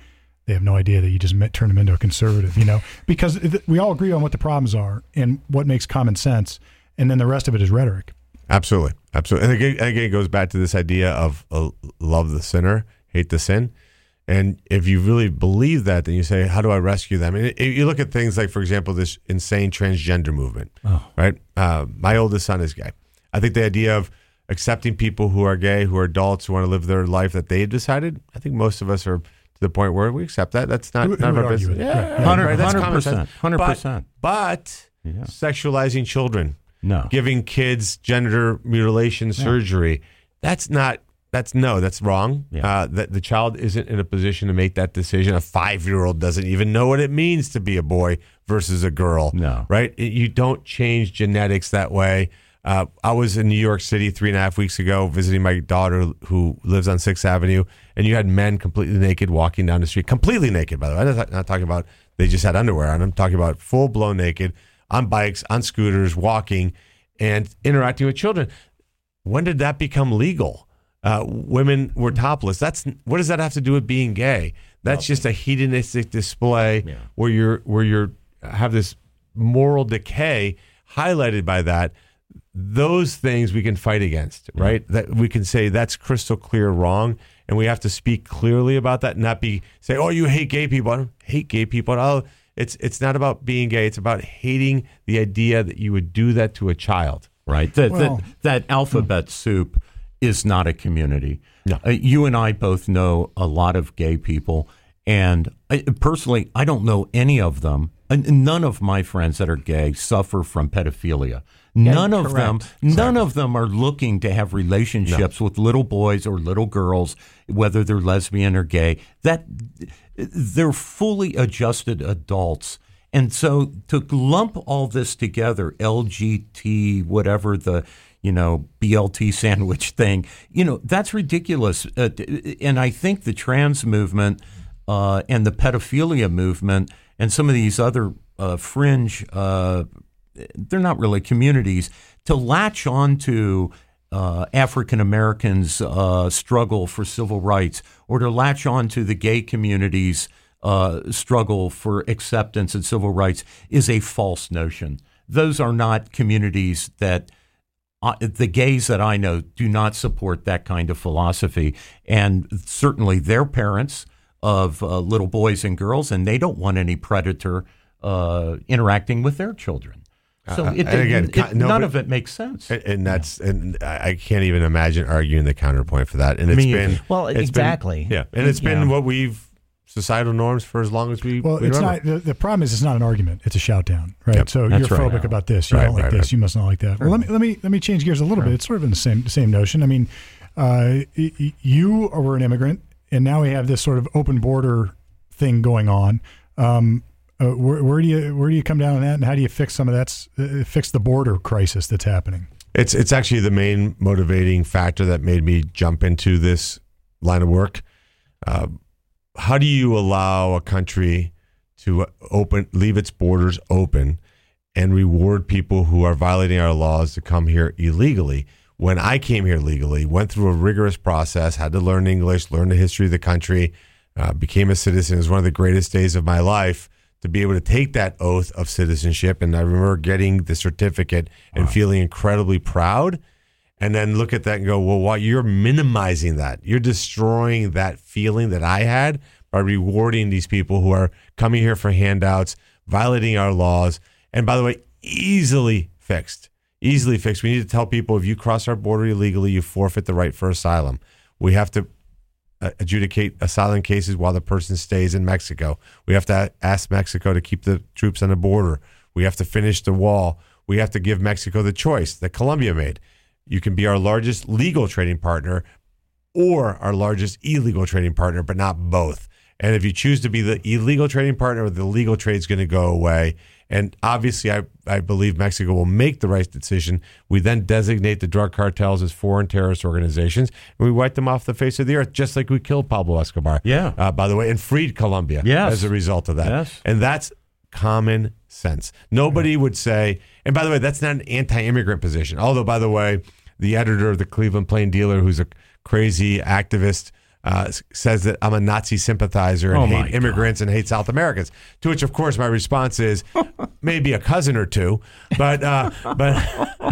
Speaker 1: they have no idea that you just met, turn them into a conservative, you know, because th- we all agree on what the problems are and what makes common sense, and then the rest of it is rhetoric.
Speaker 3: Absolutely, absolutely. And again, again, it goes back to this idea of uh, love the sinner, hate the sin. And if you really believe that, then you say, "How do I rescue them?" And it, you look at things like, for example, this insane transgender movement. Right? Uh, my oldest son is gay. I think the idea of accepting people who are gay, who are adults, who want to live their life that they have decided. I think most of us are to the point where we accept that. That's not
Speaker 1: Who- who
Speaker 3: none of our business. Yeah,
Speaker 1: Yeah.
Speaker 2: Hundred-
Speaker 3: right, that's
Speaker 2: hundred
Speaker 3: common sense.
Speaker 2: percent. Hundred
Speaker 3: But-
Speaker 2: percent.
Speaker 3: But
Speaker 2: Yeah.
Speaker 3: sexualizing children,
Speaker 2: No.
Speaker 3: giving kids gender mutilation surgery, that's not. That's no, that's wrong.
Speaker 2: Yeah.
Speaker 3: Uh, that the child isn't in a position to make that decision. A five-year-old doesn't even know what it means to be a boy versus a girl.
Speaker 2: No.
Speaker 3: right? You don't change genetics that way. Uh, I was in New York City three and a half weeks ago visiting my daughter who lives on Sixth Avenue, and you had men completely naked walking down the street, completely naked. By the way, I'm not, not talking about they just had underwear on. I'm talking about full blown naked on bikes, on scooters, walking, and interacting with children. When did that become legal? Uh, women were topless. That's what does that have to do with being gay? That's just a hedonistic display where you're where you're have this moral decay highlighted by that. Those things we can fight against, right? That we can say that's crystal clear wrong, and we have to speak clearly about that, not be say, "Oh, you hate gay people." I don't hate gay people. Oh, it's it's not about being gay. It's about hating the idea that you would do that to a child.
Speaker 2: right? That,
Speaker 1: Well-
Speaker 2: that, that alphabet soup is not a community.
Speaker 3: No.
Speaker 2: Uh, you and I both know a lot of gay people, and I, personally, I don't know any of them. None of my friends that are gay suffer from pedophilia. None of them, none of them are looking to have relationships with little boys or little girls, whether they're lesbian or gay. That they're fully adjusted adults. And so to lump all this together, LGT, whatever the, you know, BLT sandwich thing, you know, that's ridiculous. Uh, and I think the trans movement uh, and the pedophilia movement and some of these other uh, fringe, uh, they're not really communities, to latch on to uh, African Americans' uh, struggle for civil rights or to latch on to the gay community's struggle for acceptance and civil rights is a false notion. Those are not communities that uh, the gays that I know do not support that kind of philosophy. And certainly their parents of uh, little boys and girls, and they don't want any predator uh, interacting with their children. So
Speaker 3: Uh,
Speaker 2: it,
Speaker 3: and again,
Speaker 2: it-
Speaker 3: co- no,
Speaker 2: none
Speaker 3: but-
Speaker 2: of it makes sense.
Speaker 3: And, and that's and I I can't even imagine arguing the counterpoint for that. And it's
Speaker 2: Me
Speaker 3: been.
Speaker 4: Well,
Speaker 3: it's been-
Speaker 4: exactly.
Speaker 3: yeah, and it's been what we've societal norms for as long as we.
Speaker 1: Well,
Speaker 3: we
Speaker 1: it's
Speaker 3: remember.
Speaker 1: not. The, the problem is, it's not an argument. It's a shout down, right?
Speaker 3: Yep,
Speaker 1: so
Speaker 2: that's
Speaker 1: you're
Speaker 2: right.
Speaker 1: phobic about this. You
Speaker 3: Right,
Speaker 1: don't like
Speaker 3: right,
Speaker 1: this. You must not like that. Well, let me let me let me change gears a little bit. It's sort of in the same same notion. I mean, uh, you were an immigrant, and now we have this sort of open border thing going on. Um, uh, where, where do you where do you come down on that, and how do you fix some of that? Uh, fix the border crisis that's happening.
Speaker 3: It's it's actually the main motivating factor that made me jump into this line of work. How do you allow a country to open, leave its borders open, and reward people who are violating our laws to come here illegally? When I came here legally, went through a rigorous process, had to learn English, learn the history of the country, uh, became a citizen. It was one of the greatest days of my life to be able to take that oath of citizenship. And I remember getting the certificate and feeling incredibly proud. And then look at that and go, well, what you're minimizing that. You're destroying that feeling that I had by rewarding these people who are coming here for handouts, violating our laws. And by the way, easily fixed. Easily fixed. We need to tell people if you cross our border illegally, you forfeit the right for asylum. We have to uh, adjudicate asylum cases while the person stays in Mexico. We have to ask Mexico to keep the troops on the border. We have to finish the wall. We have to give Mexico the choice that Colombia made. You can be our largest legal trading partner, or our largest illegal trading partner, but not both. And if you choose to be the illegal trading partner, the legal trade is going to go away. And obviously, I, I believe Mexico will make the right decision. We then designate the drug cartels as foreign terrorist organizations, and we wipe them off the face of the earth, just like we killed Pablo Escobar.
Speaker 2: Yeah.
Speaker 3: Uh, by the way, and freed Colombia
Speaker 2: Yes.
Speaker 3: as a result of that.
Speaker 2: Yes.
Speaker 3: And that's common sense. Nobody would say, and by the way, that's not an anti immigrant position. Although, by the way, the editor of the Cleveland Plain Dealer, who's a crazy activist, uh, says that I'm a Nazi sympathizer and
Speaker 2: Oh,
Speaker 3: hate immigrants and hate South Americans. To which, of course, my response is maybe a cousin or two, but uh, but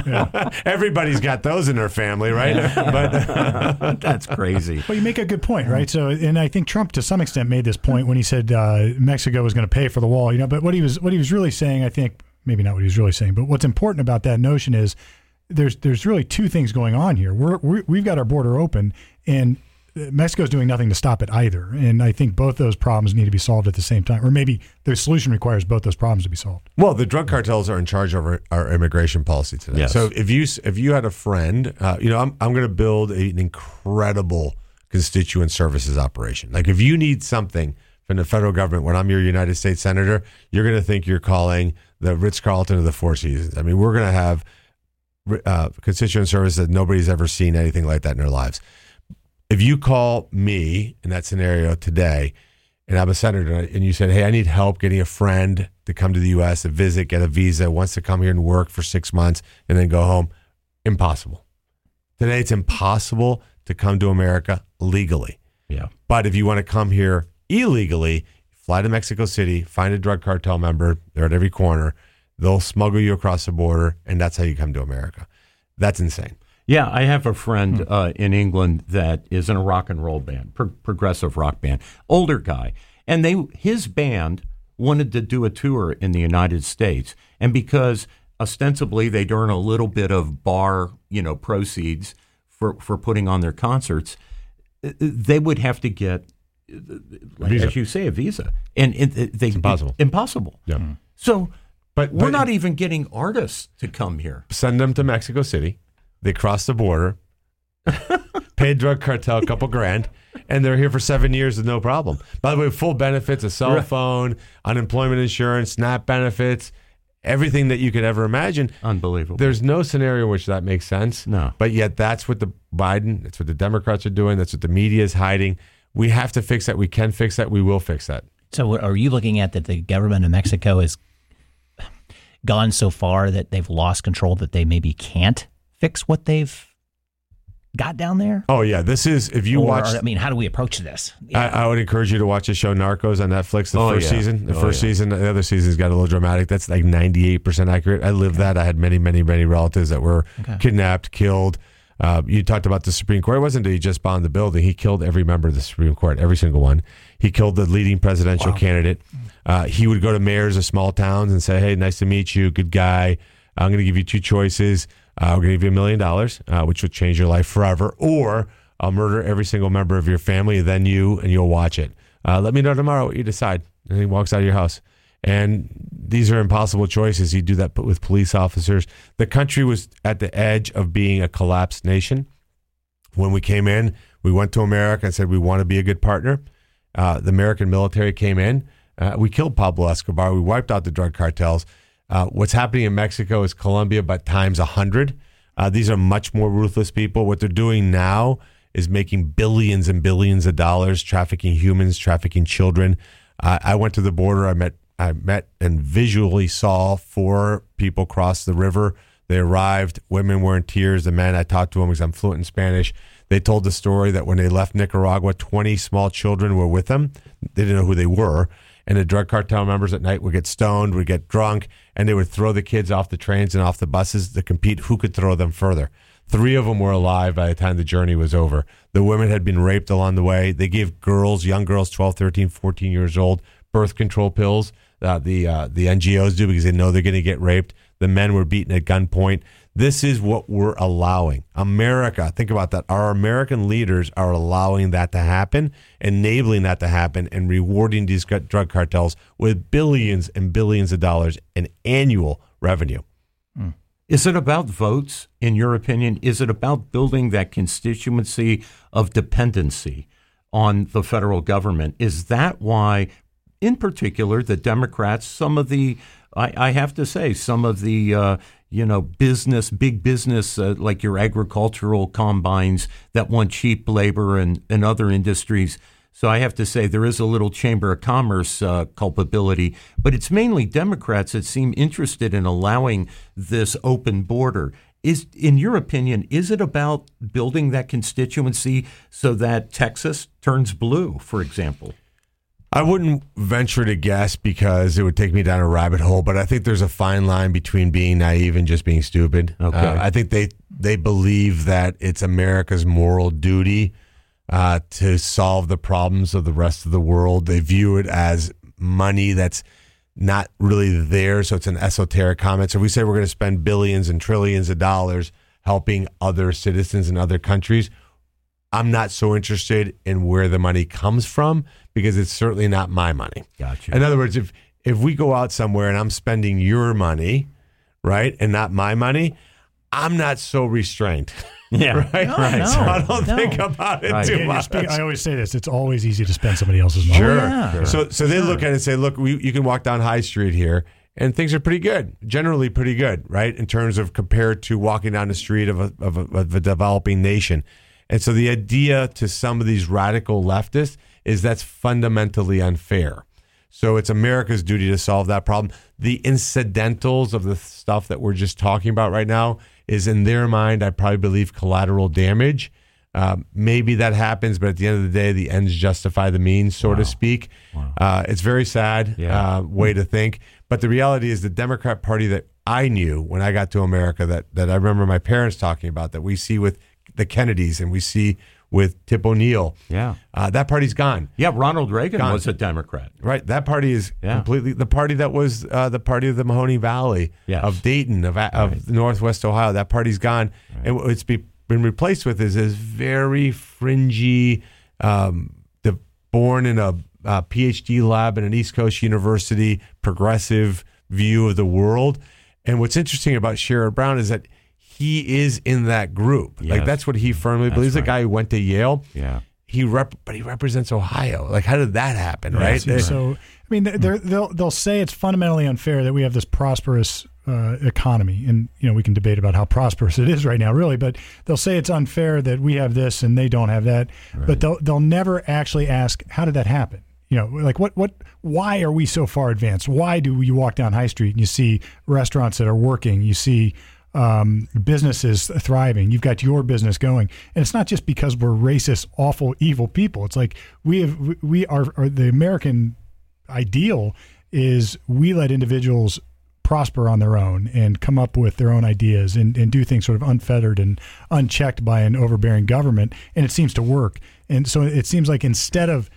Speaker 3: everybody's got those in their family, right? But
Speaker 2: That's crazy.
Speaker 1: Well, you make a good point, right? So, and I think Trump, to some extent, made this point when he said uh, Mexico was going to pay for the wall. You know, but what he was what he was really saying, I think, maybe not what he was really saying, but what's important about that notion is there's there's really two things going on here. We're, we're we've got our border open, and Mexico's doing nothing to stop it either. And I think both those problems need to be solved at the same time, or maybe the solution requires both those problems to be solved.
Speaker 3: Well, the drug cartels are in charge of our, our immigration policy today.
Speaker 2: Yes.
Speaker 3: So if you if you had a friend, uh, you know, I'm I'm going to build a, an incredible constituent services operation. Like if you need something from the federal government, when I'm your United States senator, you're going to think you're calling the Ritz Carlton of the Four Seasons. I mean, we're going to have uh, constituent services that nobody's ever seen anything like that in their lives. If you call me in that scenario today, and I'm a senator, and you said, "Hey, I need help getting a friend to come to the U.S. to visit, get a visa, wants to come here and work for six months, and then go home," impossible. Today, it's impossible to come to America legally.
Speaker 2: Yeah.
Speaker 3: But if you want to come here illegally, fly to Mexico City, find a drug cartel member. They're at every corner. They'll smuggle you across the border, and that's how you come to America. That's insane.
Speaker 2: Yeah, I have a friend uh, in England that is in a rock and roll band, pro- progressive rock band, older guy, and they his band wanted to do a tour in the United States, and because ostensibly they'd earn a little bit of bar, you know, proceeds for for putting on their concerts, uh, they would have to get, uh, like, as you say, a visa, and it, they
Speaker 3: impossible.
Speaker 2: impossible.
Speaker 3: Yeah.
Speaker 2: So,
Speaker 3: But-
Speaker 2: we're
Speaker 3: but-
Speaker 2: not even getting artists to come here.
Speaker 3: Send them to Mexico City. They cross the border, pay drug cartel a couple grand, and they're here for seven years with no problem. By the way, full benefits, a cell
Speaker 2: Right.
Speaker 3: phone, unemployment insurance, SNAP benefits, everything that you could ever imagine.
Speaker 2: Unbelievable.
Speaker 3: There's no scenario in which that makes sense.
Speaker 2: No.
Speaker 3: But yet that's what the Biden, that's what the Democrats are doing. That's what the media is hiding. We have to fix that. We can fix that. We will fix that.
Speaker 4: So, are you looking at that the government of Mexico has gone so far that they've lost control that they maybe can't fix what they've got down there?
Speaker 3: Oh yeah, this is if you
Speaker 4: or,
Speaker 3: watch.
Speaker 4: I mean, how do we approach this?
Speaker 3: I, I would encourage you to watch the show Narcos on Netflix. The
Speaker 2: Oh,
Speaker 3: first
Speaker 2: yeah.
Speaker 3: season, the
Speaker 2: Oh,
Speaker 3: first
Speaker 2: yeah.
Speaker 3: season, the other season's got a little dramatic. That's like ninety eight percent accurate. I lived that. I had many, many, many relatives that were kidnapped, killed. Uh, you talked about the Supreme Court. It wasn't that he just bombed the building. He killed every member of the Supreme Court, every single one. He killed the leading presidential candidate. Uh, he would go to mayors of small towns and say, "Hey, nice to meet you. Good guy. I'm going to give you two choices. Uh, we're going to give you a million dollars, uh, which would change your life forever, or I'll murder every single member of your family, then you, and you'll watch it. Uh, let me know tomorrow what you decide." And he walks out of your house. And these are impossible choices. You do that with police officers. The country was at the edge of being a collapsed nation. When we came in, we went to America and said we want to be a good partner. Uh, the American military came in. Uh, we killed Pablo Escobar. We wiped out the drug cartels. Uh, what's happening in Mexico is Colombia, but times a hundred. Uh, these are much more ruthless people. What they're doing now is making billions and billions of dollars trafficking humans, trafficking children. Uh, I went to the border. I met, I met and visually saw four people cross the river. They arrived. Women were in tears. The men, I talked to them because I'm fluent in Spanish. They told the story that when they left Nicaragua, 20 small children were with them. They didn't know who they were. And the drug cartel members at night would get stoned, would get drunk, and they would throw the kids off the trains and off the buses to compete who could throw them further. Three of them were alive by the time the journey was over. The women had been raped along the way. They gave girls, young girls, 12, 13, 14 years old, birth control pills. Uh, the uh, the NGOs do because they know they're going to get raped. The men were beaten at gunpoint. This is what we're allowing. America, think about that. Our American leaders are allowing that to happen, enabling that to happen, and rewarding these drug cartels with billions and billions of dollars in annual revenue.
Speaker 2: Is it about votes, in your opinion? Is it about building that constituency of dependency on the federal government? Is that why, in particular, the Democrats, some of the, I, I have to say, some of the, uh, you know, business, big business, uh, like your agricultural combines that want cheap labor and, and other industries, so I have to say there is a little Chamber of Commerce uh, culpability, but it's mainly Democrats that seem interested in allowing this open border. Is, in your opinion, is it about building that constituency so that Texas turns blue, for example?
Speaker 3: I wouldn't venture to guess because it would take me down a rabbit hole. But I think there's a fine line between being naive and just being stupid.
Speaker 2: Okay.
Speaker 3: Uh, I think they they believe that it's America's moral duty uh, to solve the problems of the rest of the world. They view it as money that's not really there. So it's an esoteric comment. So we say we're going to spend billions and trillions of dollars helping other citizens in other countries. I'm not so interested in where the money comes from because it's certainly not my money.
Speaker 2: Gotcha.
Speaker 3: In other words, if if we go out somewhere and I'm spending your money, right, and not my money, I'm not so restrained.
Speaker 2: Yeah,
Speaker 3: right,
Speaker 4: No,
Speaker 3: right.
Speaker 4: no,
Speaker 3: so I don't
Speaker 4: no.
Speaker 3: think about it
Speaker 2: Right.
Speaker 3: too
Speaker 1: Yeah,
Speaker 3: much.
Speaker 1: speak- I always say this: it's always easy to spend somebody else's money.
Speaker 3: Sure.
Speaker 4: Oh, yeah. Sure.
Speaker 3: So so they look at it and say, look, we, you can walk down High Street here and things are pretty good, generally pretty good, right? In terms of compared to walking down the street of a, of a, of a developing nation. And so the idea to some of these radical leftists is that's fundamentally unfair. So it's America's duty to solve that problem. The incidentals of the stuff that we're just talking about right now is in their mind, I probably believe collateral damage. Uh, maybe that happens, but at the end of the day, the ends justify the means, so to speak. Uh, it's very sad
Speaker 2: Yeah.
Speaker 3: uh, way to think, but the reality is the Democrat Party that I knew when I got to America, that that I remember my parents talking about, that we see with the Kennedys and we see with Tip O'Neill.
Speaker 2: Yeah.
Speaker 3: uh, that party's gone.
Speaker 2: Yeah, Ronald Reagan
Speaker 3: Gone.
Speaker 2: was a Democrat.
Speaker 3: Right, that party is
Speaker 2: Yeah.
Speaker 3: completely the party that was uh, the party of the Mahoning Valley,
Speaker 2: Yes.
Speaker 3: of Dayton, of of Northwest Ohio. That party's gone, and what it's be, been replaced with is this very fringy, um, the born in a uh, PhD lab in an East Coast university, progressive view of the world. And what's interesting about Sherrod Brown is that he is in that group. Like that's what he firmly believes. The guy who went to Yale.
Speaker 2: Yeah.
Speaker 3: He rep, but he represents Ohio. Like, how did that happen? Right?
Speaker 1: So, so, I mean, they're, they'll they'll say it's fundamentally unfair that we have this prosperous uh, economy, and you know we can debate about how prosperous it is right now, really. But they'll say it's unfair that we have this and they don't have that. But they'll they'll never actually ask how did that happen. You know, like what what why are we so far advanced? Why do you walk down High Street and you see restaurants that are working? You see um, businesses thriving. You've got your business going, and it's not just because we're racist, awful, evil people. It's like we have we- are, are the American ideal is we let individuals prosper on their own and come up with their own ideas and, and do things sort of unfettered and unchecked by an overbearing government. And it seems to work. And so it seems like instead of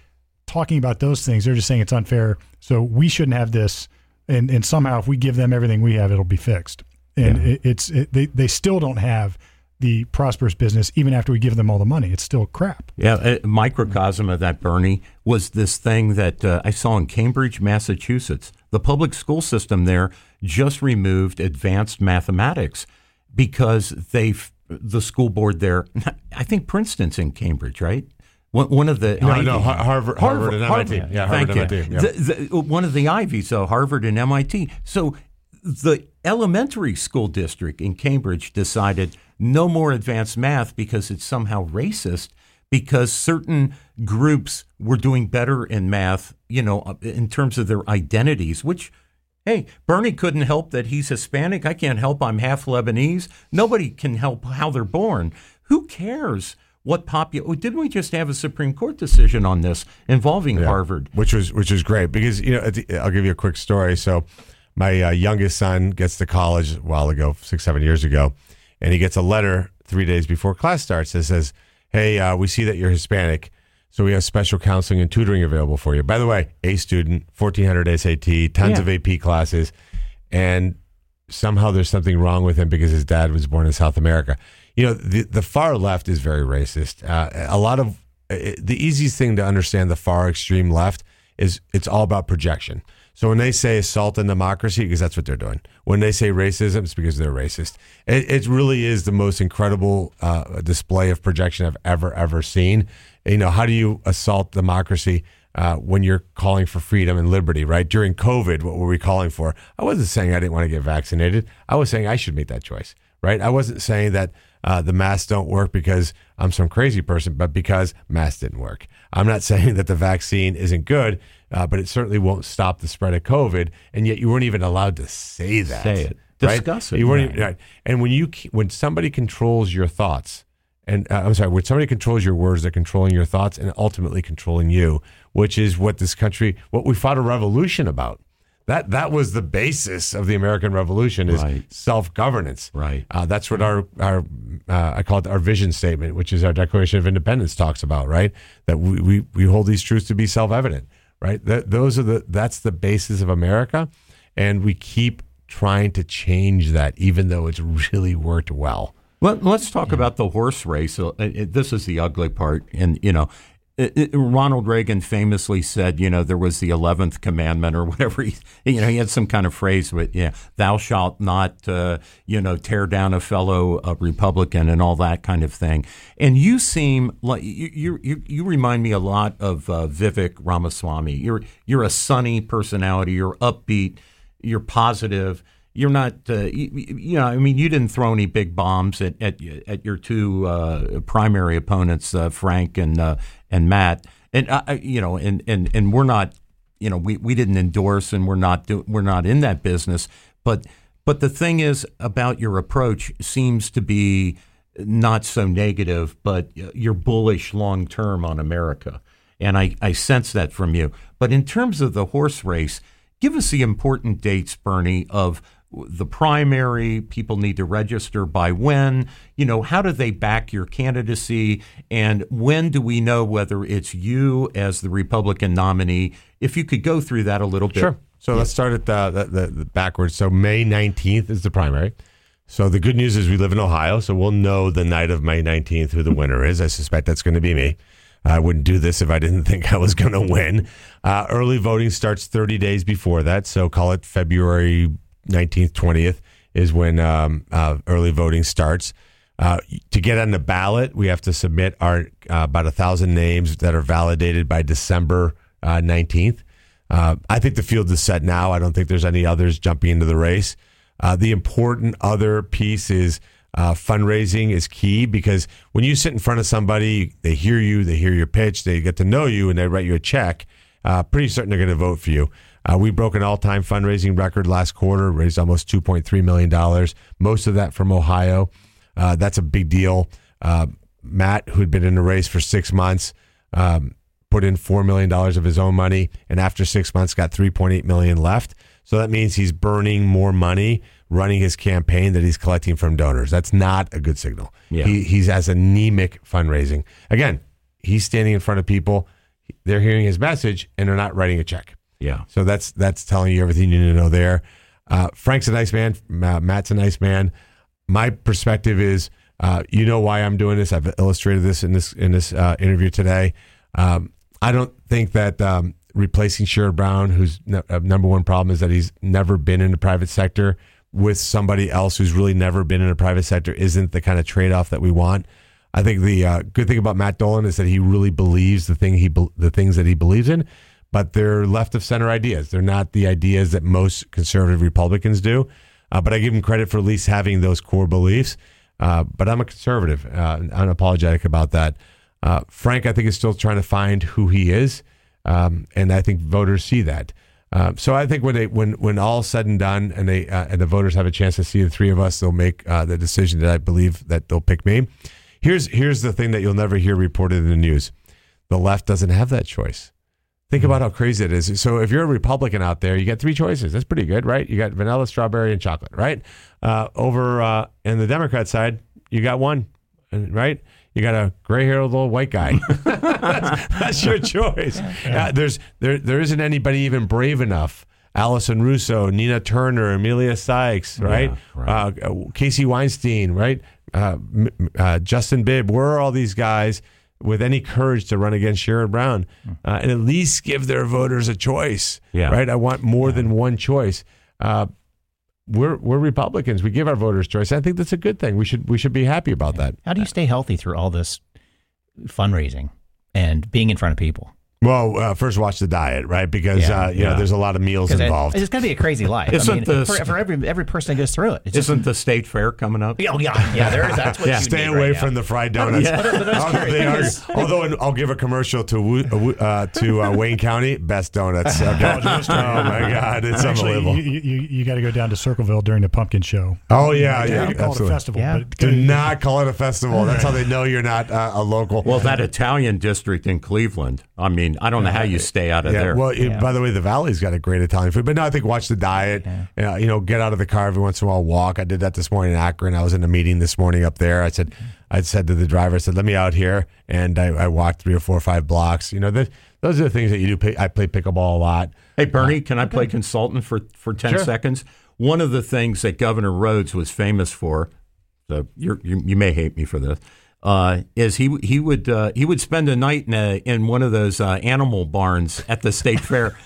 Speaker 1: talking about those things they're just saying it's unfair. So we shouldn't have this. And, and somehow if we give them everything we have it'll be fixed and it, it's it, they, they still don't have the prosperous business even after we give them all the money it's still crap
Speaker 2: Yeah, a microcosm of that, Bernie, was this thing that uh, I saw in Cambridge, Massachusetts. The public school system there just removed advanced mathematics because they, the school board there, I think Princeton's in Cambridge, right? One, one of the
Speaker 3: No,
Speaker 2: Ivy-
Speaker 3: no, Har- Harvard- Harvard and MIT. Yeah,
Speaker 2: Thank
Speaker 3: Harvard
Speaker 2: you.
Speaker 3: and MIT, yeah.
Speaker 2: The- the- one of the Ivies, so Harvard and MIT. So the elementary school district in Cambridge decided no more advanced math because it's somehow racist because certain groups were doing better in math, you know, uh, in terms of their identities, which Hey, Bernie couldn't help that he's Hispanic. I can't help I'm half Lebanese. Nobody can help how they're born. Who cares what popular? Oh, didn't we just have a Supreme Court decision on this involving Harvard?
Speaker 3: which was which was great because you know at the- I'll give you a quick story. So my uh, youngest son gets to college a while ago, six seven years ago, and he gets a letter three days before class starts that says, "Hey, uh, we see that you're Hispanic." So we have special counseling and tutoring available for you. By the way, A student, fourteen hundred SAT, tons
Speaker 2: Yeah.
Speaker 3: of AP classes, and somehow there's something wrong with him because his dad was born in South America. You know, the the far left is very racist. Uh, a lot of uh, the easiest thing to understand the far extreme left is it's all about projection. So when they say assault on democracy, because that's what they're doing. When they say racism, it's because they're racist. It, it really is the most incredible uh, display of projection I've ever ever seen. You know, how do you assault democracy? Uh, when you're calling for freedom and liberty, right? During COVID, what were we calling for? I wasn't saying I didn't want to get vaccinated. I was saying I should make that choice, right? I wasn't saying that uh, the masks don't work because I'm some crazy person, but because masks didn't work. I'm not saying that the vaccine isn't good, uh, but it certainly won't stop the spread of COVID. And yet, you weren't even allowed to say that.
Speaker 2: Say it.
Speaker 3: Right?
Speaker 2: Discuss it.
Speaker 3: You weren't even, right. And when you when somebody controls your thoughts, and uh, I'm sorry, when somebody controls your words, they're controlling your thoughts and ultimately controlling you, which is what this country, what we fought a revolution about. That that was the basis of the American Revolution is
Speaker 2: Right.
Speaker 3: self governance.
Speaker 2: Right.
Speaker 3: Uh, that's what our our uh, I call it our vision statement, which is our Declaration of Independence talks about. Right. That we we, we hold these truths to be self evident. Right. That those are the that's the basis of America, and we keep trying to change that, even though it's really worked well.
Speaker 2: Let, let's talk about the horse race. Uh, this is the ugly part. And, you know, it, it- Ronald Reagan famously said, you know, there was the 11th commandment or whatever. He, you know, he had some kind of phrase with, yeah, thou shalt not, uh, you know, tear down a fellow Republican and all that kind of thing. And you seem like you, you, you, you remind me a lot of uh, Vivek Ramaswamy. You're, you're a sunny personality. You're upbeat. You're positive you're not, uh, you, you know, I mean, you didn't throw any big bombs at at, at your two uh, primary opponents, uh, Frank and uh, and Matt, and uh, you know, and and and we're not, you know, we, we didn't endorse, and we're not do, we're not in that business, but but the thing is about your approach seems to be not so negative, but you're bullish long term on America, and I I sense that from you. But in terms of the horse race. Give us the important dates, Bernie, of the primary. People need to register by when. You know, how do they back your candidacy? And when do we know whether it's you as the Republican nominee? If you could go through that a little bit.
Speaker 3: Sure. So let's start at the, the, the, the backwards. So May 19th is the primary. So the good news is we live in Ohio, so we'll know the night of May 19th who the winner is. I suspect that's going to be me. I wouldn't do this if I didn't think I was going to win. Uh, early voting starts 30 days before that, so call it February 19th, 20th is when um, uh, early voting starts. Uh, to get on the ballot, we have to submit our uh, about a thousand names that are validated by December uh, 19th. Uh, I think the field is set now. I don't think there's any others jumping into the race. Uh, the important other piece is uh, fundraising is key because when you sit in front of somebody, they hear you, they hear your pitch, they get to know you, and they write you a check. Pretty certain they're going to vote for you. Uh, we broke an all-time fundraising record last quarter, raised almost 2.3 million dollars. Most of that from Ohio. Uh, that's a big deal. Uh, Matt, who had been in the race for six months, um, put in four million dollars of his own money, and after six months, got 3.8 million left. So that means he's burning more money running his campaign that he's collecting from donors. That's not a good signal.
Speaker 2: Yeah.
Speaker 3: He, he's as anemic fundraising. Again, he's standing in front of people. They're hearing his message and they're not writing a check.
Speaker 2: Yeah.
Speaker 3: So that's that's telling you everything you need to know there. Uh, Frank's a nice man. Matt's a nice man. My perspective is, uh, you know why I'm doing this. I've illustrated this in this in this uh, interview today. Um, I don't think that um, replacing Sherrod Brown, whose uh, number one problem is that he's never been in the private sector, with somebody else who's really never been in a private sector, isn't the kind of trade off that we want. I think the uh, good thing about Matt Dolan is that he really believes the thing he be- the things that he believes in, but they're left of center ideas. They're not the ideas that most conservative Republicans do. Uh, but I give them credit for at least having those core beliefs. Uh, but I'm a conservative, uh, unapologetic about that. Uh, Frank, I think, is still trying to find who he is, um, and I think voters see that. Uh, so I think when they when when all's said and done, and they uh, and the voters have a chance to see the three of us, they'll make the decision that I believe that they'll pick me. Here's here's the thing that you'll never hear reported in the news: the left doesn't have that choice. Think about how crazy it is. So if you're a Republican out there, you get three choices. That's pretty good, right? You got vanilla, strawberry, and chocolate, right? Uh, over uh, in the Democrat side, you got one, right? You got a gray-haired little white guy. that's, that's your choice. Uh, there's there there isn't anybody even brave enough. Allison Russo, Nina Turner, Emilia Sykes, right?
Speaker 2: right.
Speaker 3: Uh, Casey Weinstein, right? Uh, m- uh, Justin Bibb. Where are all these guys with any courage to run against Sherrod Brown uh, and at least give their voters a choice.
Speaker 2: Yeah.
Speaker 3: Right. I want more than one choice. Uh, we're we're Republicans. We give our voters choice. I think that's a good thing. We should we should be happy about that.
Speaker 4: How do you stay healthy through all this fundraising and being in front of people?
Speaker 3: Well, uh, first watch the diet, right? Because
Speaker 4: Yeah.
Speaker 3: uh, you know there's a lot of meals
Speaker 4: 'Cause it-
Speaker 3: involved.
Speaker 4: it's going to be a crazy life.
Speaker 2: Isn't
Speaker 4: I mean,
Speaker 2: the-
Speaker 4: for, for every every person that goes through it. It's just,
Speaker 2: Isn't the state fair coming up?
Speaker 4: oh yeah, yeah. There is. That's what you
Speaker 3: Stay
Speaker 4: need
Speaker 3: away
Speaker 4: right now.
Speaker 3: from the fried donuts.
Speaker 4: But- but
Speaker 3: Although, they are, although I'll give a commercial to uh, uh, to uh, Wayne County, best donuts. Okay. oh my God, it's
Speaker 1: Actually,
Speaker 3: unbelievable.
Speaker 1: you, you, you got to go down to Circleville during the pumpkin show.
Speaker 3: oh yeah,
Speaker 1: You
Speaker 3: yeah,
Speaker 1: can call it a
Speaker 3: absolutely.
Speaker 1: festival,
Speaker 4: Yeah.
Speaker 1: but
Speaker 3: Do not call it a festival. That's how they know you're not uh, a local.
Speaker 2: Well, that Italian district in Cleveland. I mean, I don't know how you stay out of
Speaker 3: Yeah.
Speaker 2: there.
Speaker 3: Well, it- by the way, the Valley's got a great Italian food. But no, I think watch the diet. Uh, you know, get out of the car every once in a while. Walk. I did that this morning in Akron. I was in a meeting this morning up there. I said, I said to the driver, I said, let me out here, and I, I walked three or four or five blocks. You know, th those are the things that you do. I play pickleball a lot.
Speaker 2: Hey, Bernie, can I play consultant for, for 10
Speaker 3: Sure.
Speaker 2: seconds? One of the things that Governor Rhodes was famous for, so you're, you, you may hate me for this, uh, is he he would uh, he would spend a night in a, in one of those uh, animal barns at the state fair.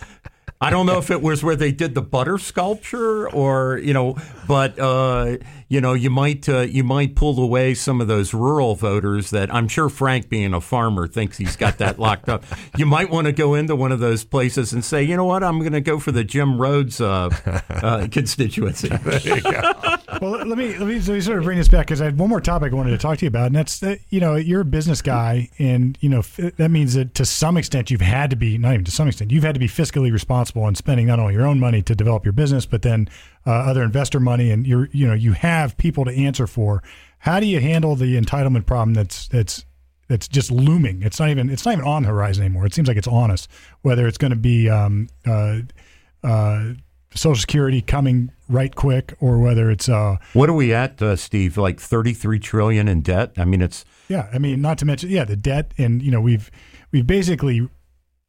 Speaker 2: I don't know if it was where they did the butter sculpture or you know, but uh, you know, you might uh, you might pull away some of those rural voters that I'm sure Frank, being a farmer, thinks he's got that locked up. You might want to go into one of those places and say, you know what, I'm going to go for the Jim Rhodes uh, uh, constituency.
Speaker 1: Well, let me, let me let me sort of bring this back because I had one more topic I wanted to talk to you about, and that's that you know you're a business guy, and you know f- that means that to some extent you've had to be not even to some extent you've had to be fiscally responsible in spending not only your own money to develop your business, but then uh, other investor money, and you're you know you have people to answer for. How do you handle the entitlement problem that's that's that's just looming? It's not even it's not even on the horizon anymore. It seems like it's on us. Whether it's going to be um, uh, uh, Social Security coming right quick, or whether it's uh,
Speaker 2: what are we at, uh, Steve? Like 33 trillion in debt? I mean, it's
Speaker 1: yeah. I mean, not to mention yeah, the debt, and you know we've we've basically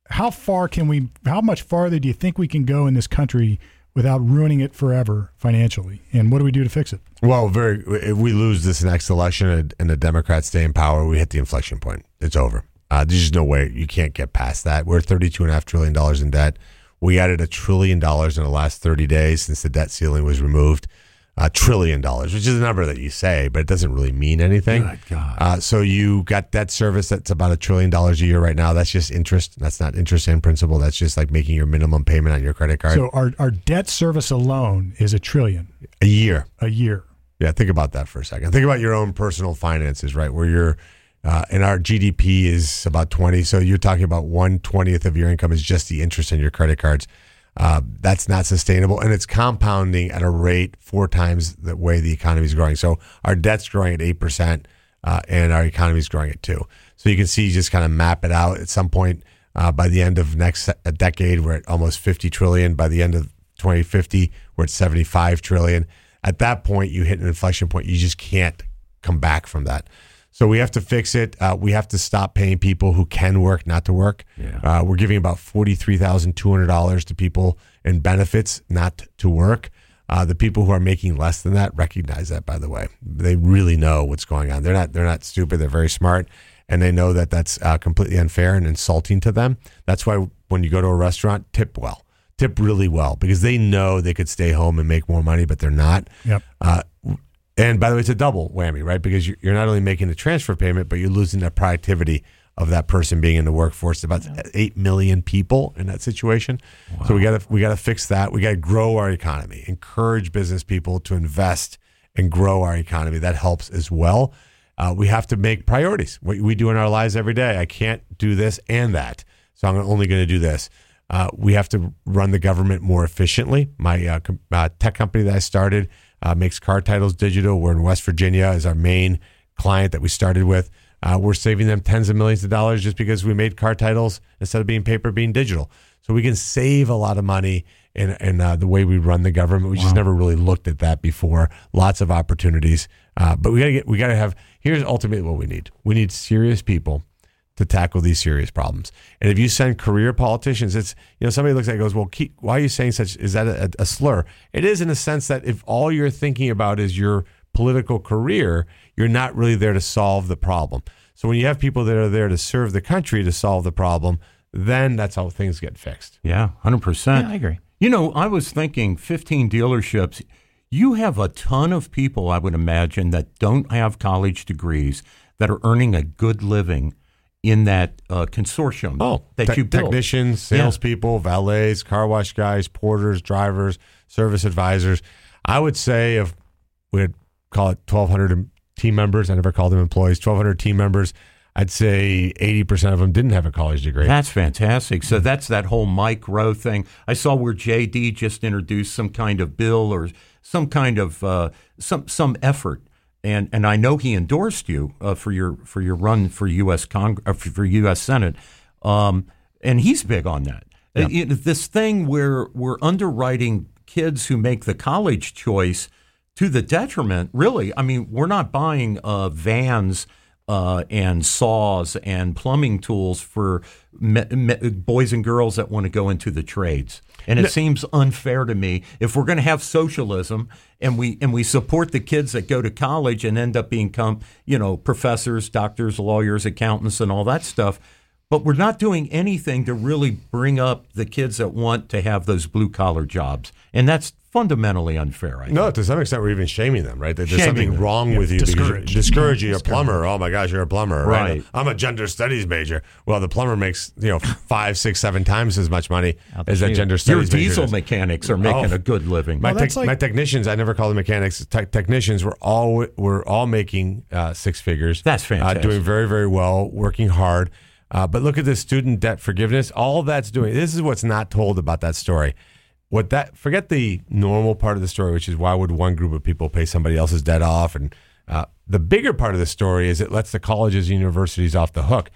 Speaker 1: how far can we? How much farther do you think we can go in this country without ruining it forever financially? And what do we do to fix it?
Speaker 3: Well, very. If we lose this next election and- the Democrats stay in power, we hit the inflection point. It's over. Uh, there's just no way you can't get past that. We're thirty-two and a half trillion dollars in debt. We added a trillion dollars in the last thirty days since the debt ceiling was removed. A trillion dollars, which is a number that you say, but it doesn't really mean anything.
Speaker 2: Good God.
Speaker 3: Uh, so you got debt service that's about a trillion dollars a year right now. That's just interest. That's not interest and principal. That's just like making your minimum payment on your credit card
Speaker 1: So our our debt service alone is a trillion
Speaker 3: a year.
Speaker 1: a year.
Speaker 3: Yeah, think about that for a second. Think about your own personal finances, right? Where you're, uh, and our GDP is about 20. So you're talking about one twentieth of your income is just the interest in your credit cards. Uh, that's not sustainable. And it's compounding at a rate four times the way the economy is growing. So our debt's growing at 8%, uh, and our economy is growing at 2 So you can see, you just kind of map it out at some point. Uh, by the end of next a decade, we're at almost 50 trillion. By the end of 2050, we're at 75 trillion. At that point, you hit an inflection point. You just can't come back from that. So we have to fix it. Uh, we have to stop paying people who can work not to work.
Speaker 2: Yeah.
Speaker 3: Uh, we're giving about forty three thousand two hundred dollars to people in benefits not to work. Uh, the people who are making less than that recognize that. By the way, they really know what's going on. They're not. They're not stupid. They're very smart, and they know that that's uh, completely unfair and insulting to them. That's why when you go to a restaurant, tip well. Tip really well because they know they could stay home and make more money, but they're not.
Speaker 1: Yep.
Speaker 3: Uh, and by the way, it's a double whammy, right? Because you're you're not only making the transfer payment, but you're losing the productivity of that person being in the workforce. About eight million people in that situation. So we got to we got to fix that. We got to grow our economy, encourage business people to invest and grow our economy. That helps as well. Uh, we have to make priorities. What we do in our lives every day. I can't do this and that, so I'm only going to do this. Uh, we have to run the government more efficiently. My uh, com- uh, tech company that I started uh, makes car titles digital. We're in West Virginia as our main client that we started with. Uh, we're saving them tens of millions of dollars just because we made car titles instead of being paper, being digital. So we can save a lot of money in, in uh, the way we run the government. We just never really looked at that before. Lots of opportunities, uh, but we got to get. We got to have. Here's ultimately what we need. We need serious people to tackle these serious problems. And if you send career politicians, it's you know somebody looks at it and goes, well, keep, why are you saying such? Is that a, a slur? It is in a sense that if all you're thinking about is your political career, you're not really there to solve the problem. So when you have people that are there to serve the country to solve the problem, then that's how things get fixed.
Speaker 2: Yeah, 100%.
Speaker 4: I agree.
Speaker 2: You know, I was thinking 15 dealerships. You have a ton of people, I would imagine, that don't have college degrees that are earning a good living in that uh, consortium that
Speaker 3: Oh, te-
Speaker 2: you built.
Speaker 3: technicians,
Speaker 2: Yeah.
Speaker 3: salespeople, valets, car wash guys, porters, drivers, service advisors. I would say if we'd call it 1,200 team members, I never called them employees, 1,200 team members, I'd say 80% of them didn't have a college degree.
Speaker 2: That's fantastic. So that's that whole Mike Rowe thing. I saw where JD just introduced some kind of bill or some kind of uh, some some effort, and and I know he endorsed you uh, for your for your run for U.S. Cong- uh, for for U.S. Senate, um, and he's big on that. Uh, it- this thing where we're underwriting kids who make the college choice to the detriment. Really, I mean, we're not buying uh, vans uh, and saws and plumbing tools for me, me, boys and girls that want to go into the trades. And it seems unfair to me if we're going to have socialism and we and we support the kids that go to college and end up become you know professors, doctors, lawyers, accountants, and all that stuff. But we're not doing anything to really bring up the kids that want to have those blue collar jobs, and that's fundamentally unfair. I think.
Speaker 3: No, to some extent, we're even shaming them, right? That there's
Speaker 2: Shaming
Speaker 3: something
Speaker 2: them.
Speaker 3: wrong with you because
Speaker 1: discourage.
Speaker 3: you discourage you. You're a plumber. Oh my gosh, you're a plumber, right?
Speaker 2: Right.
Speaker 3: I'm a gender studies major. Well, the plumber makes you know five, six, seven times as much money as that
Speaker 4: shoot.
Speaker 3: gender
Speaker 2: Your
Speaker 3: studies major Your
Speaker 2: diesel
Speaker 3: does.
Speaker 2: mechanics are making
Speaker 3: Oh.
Speaker 2: a good living.
Speaker 3: My,
Speaker 1: Well, that's
Speaker 3: tech-
Speaker 1: like-
Speaker 3: my technicians, I never call them mechanics. Tech technicians were all were all making uh, six figures.
Speaker 2: That's
Speaker 3: Uh,
Speaker 2: fantastic.
Speaker 3: doing very very well, working hard. Uh, but look at this student debt forgiveness. All that's doing. This is what's not told about that story. What that forget the normal part of the story, which is why would one group of people pay somebody else's debt off, and uh, the bigger part of the story is it lets the colleges and universities off the hook.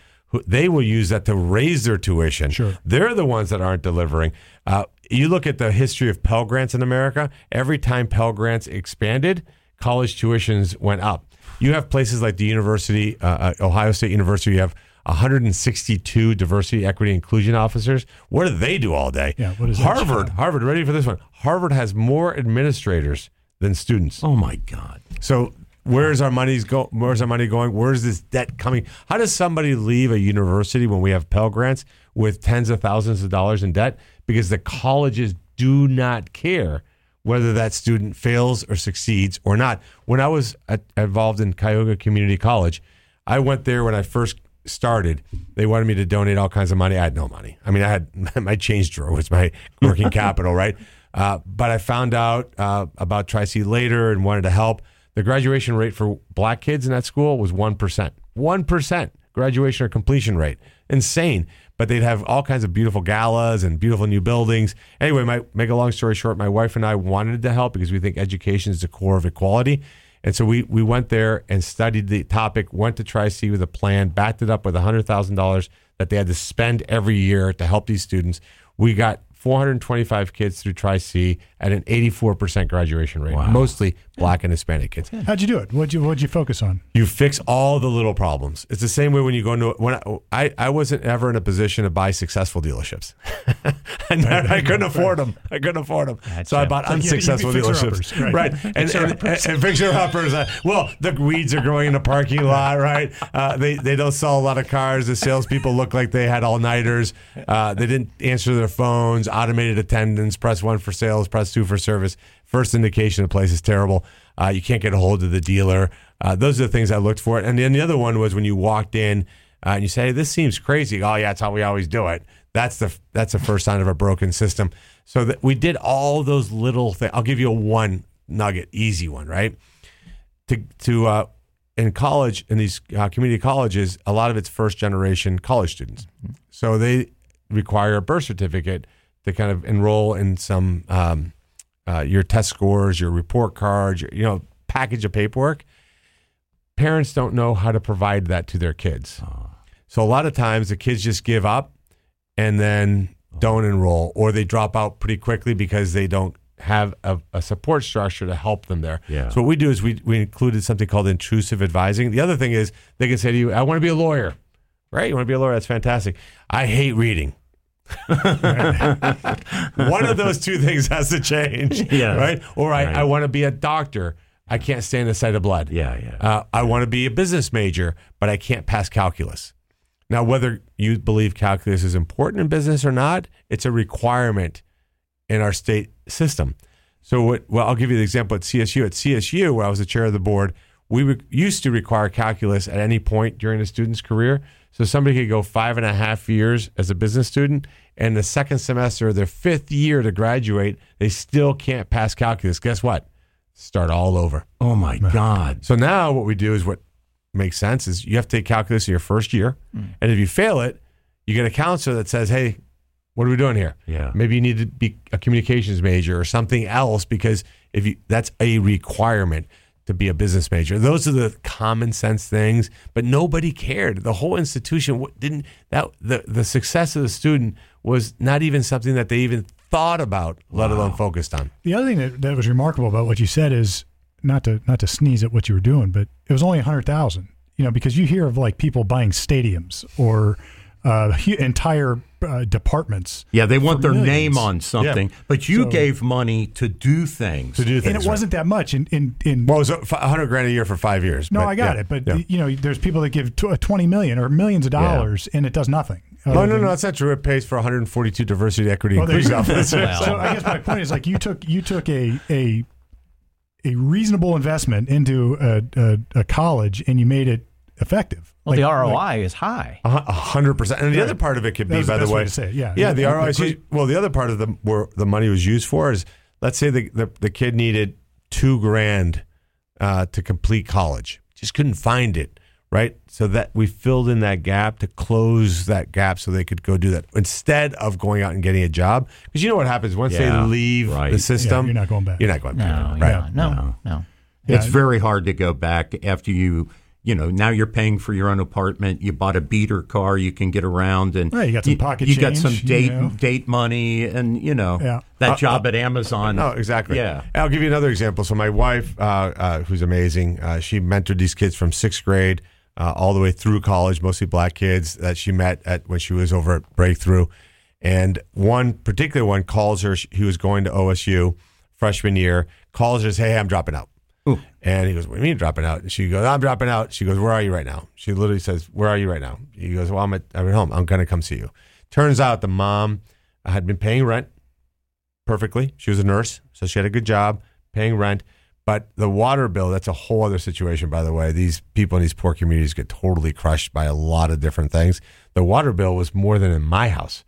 Speaker 3: They will use that to raise their tuition.
Speaker 1: Sure.
Speaker 3: They're the ones that aren't delivering. Uh, you look at the history of Pell Grants in America, every time Pell Grants expanded, college tuitions went up. You have places like the University, uh, uh, Ohio State University, you have 162 diversity, equity, inclusion officers. What do they do all day?
Speaker 1: Yeah, what is that
Speaker 3: Harvard,
Speaker 1: job?
Speaker 3: Harvard, ready for this one? Harvard has more administrators than students.
Speaker 2: oh my God!
Speaker 3: So where's our money's go? Where's our money going? Where's this debt coming? How does somebody leave a university when we have Pell Grants with tens of thousands of dollars in debt? Because the colleges do not care whether that student fails or succeeds or not. When I was at, involved in Cuyahoga Community College, I went there when I first started. They wanted me to donate all kinds of money. I had no money. I mean, I had my change drawer was my working capital, right? Uh, but I found out uh, about Tri C later and wanted to help. The graduation rate for black kids in that school was 1%. 1% graduation or completion rate. Insane. But they'd have all kinds of beautiful galas and beautiful new buildings. Anyway, my, make a long story short, my wife and I wanted to help because we think education is the core of equality. And so we, we went there and studied the topic, went to Tri C with a plan, backed it up with $100,000 that they had to spend every year to help these students. We got 425 kids through Tri C at an 84% graduation rate, mostly black and Hispanic kids.
Speaker 1: How'd you do it? What'd you What'd you focus on?
Speaker 3: You fix all the little problems. It's the same way when you go into when I, I, I wasn't ever in a position to buy successful dealerships. and I couldn't afford them. I couldn't afford them. So I bought
Speaker 1: So you- you
Speaker 3: unsuccessful
Speaker 1: fixer-uppers,
Speaker 3: dealerships.
Speaker 1: right.
Speaker 3: Right. And, and, and, and fixer uppers. Uh, well, the weeds are growing in the parking lot, right? Uh, they, they don't sell a lot of cars. The salespeople look like they had all nighters. Uh, they didn't answer their phones, automated attendance, press one for sales, press two for service. First indication the place is terrible. Uh, you can't get a hold of the dealer. Uh, those are the things I looked for. And then the other one was when you walked in uh, and you say, "This seems crazy." Oh yeah, that's how we always do it. That's the that's the first sign of a broken system. So that we did all those little things. I'll give you a one nugget, easy one, right? To to uh, in college in these uh, community colleges, a lot of it's first generation college students. So they require a birth certificate to kind of enroll in some um, uh, your test scores, your report cards, your, you know, package of paperwork. Parents don't know how to provide that to their kids. So a lot of times the kids just give up and then don't enroll, or they drop out pretty quickly because they don't have a, a support structure to help them there.
Speaker 2: Yeah.
Speaker 3: So what we do is we, we included something called intrusive advising. The other thing is they can say to you, I want to be a lawyer. Right? You want to be a lawyer? That's fantastic. I hate reading. One of those two things has to change.
Speaker 2: Yeah.
Speaker 3: Right? Or I,
Speaker 2: Right.
Speaker 3: I want to be a doctor. I can't stand the sight of blood.
Speaker 2: Yeah, yeah.
Speaker 3: Uh, I want to be a business major, but I can't pass calculus. Now, whether you believe calculus is important in business or not, it's a requirement in our state system. So, what, well, I'll give you the example at CSU. At CSU, where I was the chair of the board, we re- used to require calculus at any point during a student's career. So, somebody could go five and a half years as a business student, and the second semester, of their fifth year to graduate, they still can't pass calculus. Guess what? Start all over.
Speaker 2: Oh my God.
Speaker 3: So now what we do is what makes sense is you have to take calculus in your first year, mm. and if you fail it, you get a counselor that says, "Hey, what are we doing here?
Speaker 2: Yeah.
Speaker 3: maybe you need to be a communications major or something else because if you that's a requirement to be a business major. Those are the common sense things, but nobody cared. The whole institution didn't that the the success of the student was not even something that they even thought about, let alone focused on.
Speaker 1: The other thing that, that was remarkable about what you said is not to not to sneeze at what you were doing, but it was only a hundred thousand. You know, because you hear of like people buying stadiums or uh, entire uh, departments.
Speaker 2: Yeah, they want their
Speaker 1: millions.
Speaker 2: name on something, but you
Speaker 1: So-
Speaker 2: gave money to do things.
Speaker 3: To do things,
Speaker 1: and it
Speaker 3: right.
Speaker 1: wasn't that much. In in, in
Speaker 3: Well, it was a hundred grand a year for five years.
Speaker 1: no,
Speaker 3: but
Speaker 1: I got
Speaker 3: yeah,
Speaker 1: it. But
Speaker 3: yeah.
Speaker 1: you know, there's people that give twenty million or millions of dollars, and it does nothing.
Speaker 3: No, no, no, that's not true. It pays for 142 diversity, equity,
Speaker 1: Well, there
Speaker 3: inclusion officers.
Speaker 4: Well.
Speaker 1: So I guess my point is like you took you took a a a reasonable investment into a, a, a college and you made it effective.
Speaker 4: Well,
Speaker 1: Like-
Speaker 4: the
Speaker 1: like-
Speaker 4: ROI is high.
Speaker 3: A hundred percent. And the
Speaker 1: Right.
Speaker 3: other part of it could be,
Speaker 1: That was
Speaker 3: by
Speaker 1: the
Speaker 3: the
Speaker 1: way
Speaker 3: way,
Speaker 1: to say it, yeah.
Speaker 3: yeah. The
Speaker 1: Yeah,
Speaker 3: ROI. is well, the other part of the where the money was used for is, let's say the the, the kid needed two grand uh, to complete college, just couldn't find it. Right, so that we filled in that gap to close that gap, so they could go do that instead of going out and getting a job. Because you know what happens once
Speaker 2: Yeah,
Speaker 3: they leave
Speaker 2: right.
Speaker 3: the system,
Speaker 1: you're not going back.
Speaker 3: You're not going
Speaker 4: No,
Speaker 3: back.
Speaker 4: yeah,
Speaker 3: right?
Speaker 4: no,
Speaker 2: No.
Speaker 4: no.
Speaker 2: It's very hard to go back after you, you know, now you're paying for your own apartment. You bought a beater car, you can get around, and
Speaker 1: Right, you got some pocket
Speaker 2: You got some date
Speaker 1: you know.
Speaker 2: date money, and you know
Speaker 1: Yeah.
Speaker 2: that
Speaker 3: Uh,
Speaker 2: job at Amazon.
Speaker 3: No, exactly.
Speaker 2: Yeah.
Speaker 3: I'll give you another example. So my wife, uh, uh, who's amazing, uh, she mentored these kids from sixth grade uh, all the way through college, mostly black kids that she met at when she was over at Breakthrough. And one particular one calls her. He was going to OSU freshman year. Calls her, says, "Hey, I'm dropping out." And he goes, "What do you mean dropping out?" And she goes, "I'm dropping out." She goes, "Where are you right now?" She literally says, "Where are you right now?" He goes, "Well, I'm at, I'm at home. I'm gonna come see you." Turns out the mom had been paying rent perfectly. She was a nurse, so she had a good job paying rent. But the water bill, that's a whole other situation, by the way. These people in these poor communities get totally crushed by a lot of different things. The water bill was more than in my house.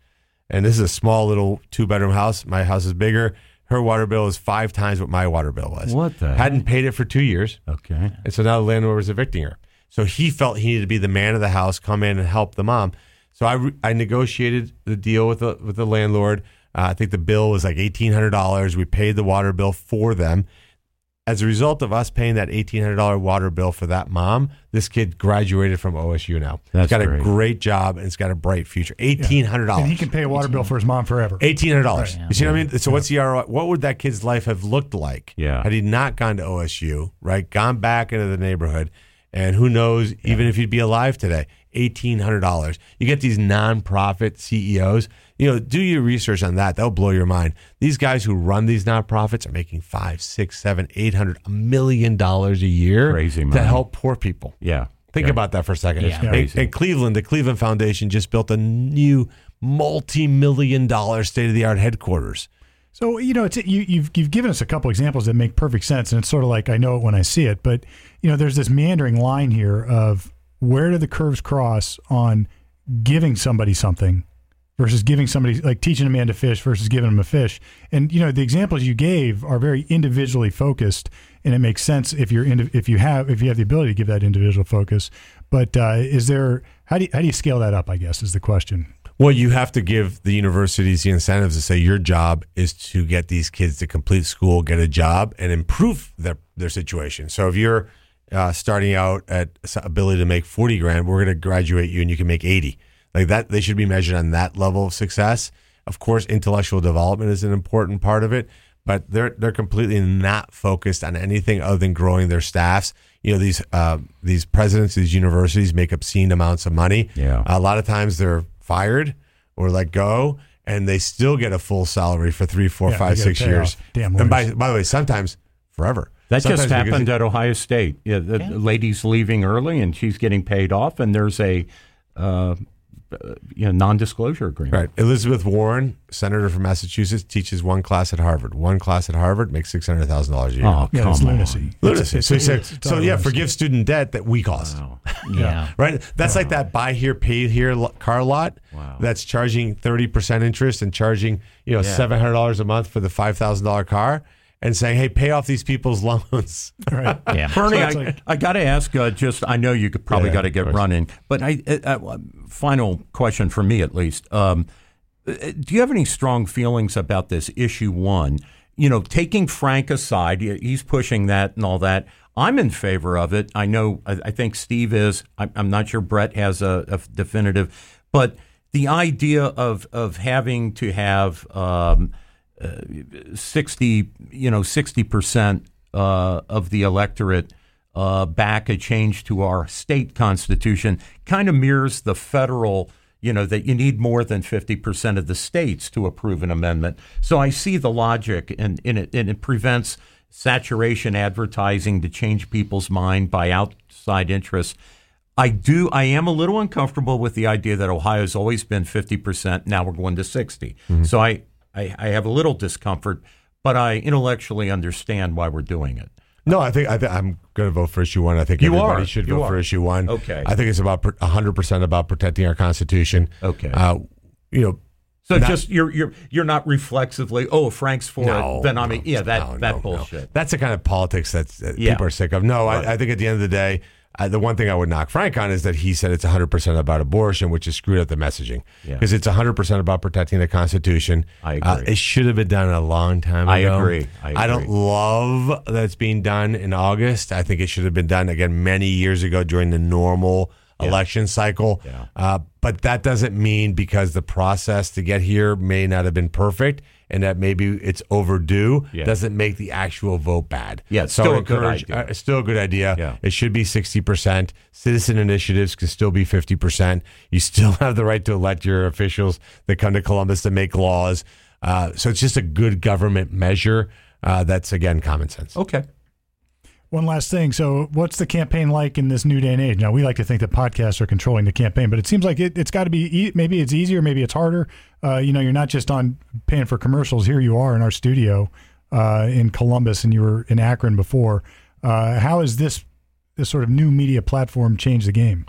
Speaker 3: And this is a small little two bedroom house. My house is bigger. Her water bill is five times what my water bill was.
Speaker 2: What the
Speaker 3: Hadn't paid it for two years.
Speaker 2: Okay.
Speaker 3: And so now the landlord was evicting her. So he felt he needed to be the man of the house, come in and help the mom. So I, re- I negotiated the deal with the with the landlord. Uh, I think the bill was like eighteen hundred dollars. We paid the water bill for them. As a result of us paying that eighteen hundred dollar water bill for that mom, this kid graduated from OSU now.
Speaker 2: That's
Speaker 3: it's got
Speaker 2: great.
Speaker 3: a great job and it's got a bright future. Eighteen hundred dollars.
Speaker 1: and he can pay a water bill for his mom forever.
Speaker 3: Eighteen hundred dollars.
Speaker 4: Right.
Speaker 3: You see what I mean? So what's the ROI? What would that kid's life have looked like?
Speaker 2: Yeah.
Speaker 3: Had he not gone to OSU, right? Gone back into the neighborhood, and who knows, even if he'd be alive today, eighteen hundred dollars. You get these nonprofit CEOs. You know, do your research on that. That'll blow your mind. These guys who run these nonprofits are making five, six, seven, eight hundred, a million dollars a year
Speaker 2: Crazy
Speaker 3: to help poor people.
Speaker 2: Yeah.
Speaker 3: Think
Speaker 2: Yeah.
Speaker 3: about that for a second.
Speaker 4: Yeah.
Speaker 3: And-
Speaker 2: Crazy.
Speaker 3: and Cleveland, the Cleveland Foundation just built a new multi-million dollar state-of-the-art headquarters.
Speaker 1: So you know, it's you, you've you've given us a couple examples that make perfect sense, and it's sort of like I know it when I see it. But you know, there's this meandering line here of where do the curves cross on giving somebody something versus giving somebody like teaching a man to fish versus giving him a fish. And you know, the examples you gave are very individually focused, and it makes sense if you're indi- if you have if you have the ability to give that individual focus. But uh, is there how do you, how do you scale that up? I guess is the question.
Speaker 3: Well, you have to give the universities the incentives to say your job is to get these kids to complete school, get a job, and improve their their situation. So if you're uh, starting out at ability to make forty grand, we're going to graduate you and you can make eighty. Like that, they should be measured on that level of success. Of course, intellectual development is an important part of it, but they're they're completely not focused on anything other than growing their staffs. You know, these uh, these presidents these universities make obscene amounts of money.
Speaker 2: Yeah.
Speaker 3: A lot of times they're fired or let go, and they still get a full salary for three, four,
Speaker 1: Yeah,
Speaker 3: five, six years.
Speaker 1: damn
Speaker 3: and by by the way, sometimes forever.
Speaker 2: That
Speaker 3: Sometimes
Speaker 2: just happened at Ohio State. Yeah, the
Speaker 4: Yeah.
Speaker 2: lady's leaving early and she's getting paid off, and there's a uh, uh, Uh, you know, non-disclosure agreement.
Speaker 3: Right. Elizabeth Warren, senator from Massachusetts, teaches one class at Harvard. One class at Harvard makes six hundred thousand dollars a year.
Speaker 2: Oh,
Speaker 1: Yeah,
Speaker 2: come
Speaker 1: it's
Speaker 2: on.
Speaker 1: lunacy.
Speaker 3: Lunacy.
Speaker 1: It's-
Speaker 3: so he
Speaker 1: it's-
Speaker 3: said,
Speaker 1: it's- it's
Speaker 3: so yeah,
Speaker 1: lunacy.
Speaker 3: forgive student debt that we caused.
Speaker 2: Wow.
Speaker 4: Yeah.
Speaker 3: Right. That's like that buy here, pay here car lot.
Speaker 2: Wow.
Speaker 3: That's charging thirty percent interest and charging you know seven hundred dollars a month for the five thousand dollar car, and saying, hey, pay off these people's loans.
Speaker 1: Right.
Speaker 4: Yeah.
Speaker 2: Bernie,
Speaker 1: So it's
Speaker 2: I,
Speaker 1: like-
Speaker 2: I got to ask. Uh, just I know you could probably
Speaker 3: Yeah,
Speaker 2: got to get running, but I uh, uh, final question for me at least. Um, uh, do you have any strong feelings about this issue one? You know, taking Frank aside, he's pushing that and all that. I'm in favor of it. I know. I, I think Steve is. I'm, I'm not sure Brett has a, a definitive, but the idea of of having to have um, sixty, you know, sixty percent uh, of the electorate uh, back a change to our state constitution kind of mirrors the federal. You know that you need more than fifty percent of the states to approve an amendment. So I see the logic, and, and it and it prevents saturation advertising to change people's mind by outside interests. I do. I am a little uncomfortable with the idea that Ohio's always been fifty percent. Now we're going to 60 So I, I, I have a little discomfort, but I intellectually understand why we're doing it.
Speaker 3: No, I think I I'm going to vote for issue one. I think
Speaker 2: You
Speaker 3: everybody
Speaker 2: are.
Speaker 3: should
Speaker 2: You
Speaker 3: vote for issue one.
Speaker 2: Okay.
Speaker 3: I think it's about 100 percent about protecting our Constitution.
Speaker 2: Okay.
Speaker 3: Uh, you know,
Speaker 2: So
Speaker 3: Not-
Speaker 2: just you're you're you're not reflexively. Oh, Frank's for
Speaker 3: no,
Speaker 2: it. Then I mean,
Speaker 3: no,
Speaker 2: yeah, that
Speaker 3: no,
Speaker 2: that bullshit.
Speaker 3: That's the kind of politics that
Speaker 2: Yeah.
Speaker 3: people are sick of. No,
Speaker 2: Right.
Speaker 3: I, I think at the end of the day, uh, the one thing I would knock Frank on is that he said it's 100% about abortion, which is screwed up the messaging.
Speaker 2: Yeah.
Speaker 3: Because it's 100% about protecting the Constitution.
Speaker 2: I
Speaker 3: Uh,
Speaker 2: agree.
Speaker 3: it should have been done a long time
Speaker 2: I
Speaker 3: ago.
Speaker 2: agree. I
Speaker 3: don't love that it's being done in August. I think it should have been done, again, many years ago during the normal election cycle.
Speaker 2: Yeah.
Speaker 3: Uh, but that doesn't mean because the process to get here may not have been perfect and that maybe it's overdue
Speaker 2: Yeah.
Speaker 3: doesn't make the actual vote bad.
Speaker 2: Yeah, it's still a good idea.
Speaker 3: uh, still a good idea.
Speaker 2: Yeah.
Speaker 3: It should be 60%. Citizen initiatives can still be 50%. You still have the right to elect your officials that come to Columbus to make laws. Uh, so it's just a good government measure. Uh, that's, again, common sense.
Speaker 2: Okay.
Speaker 1: One last thing. So, what's the campaign like in this new day and age? Now, we like to think that podcasts are controlling the campaign, but it seems like it, it's got to be e- maybe it's easier, maybe it's harder. Uh, you know, you're not just on paying for commercials. Here you are in our studio uh, in Columbus, and you were in Akron before. Uh, how has this this sort of new media platform changed the game?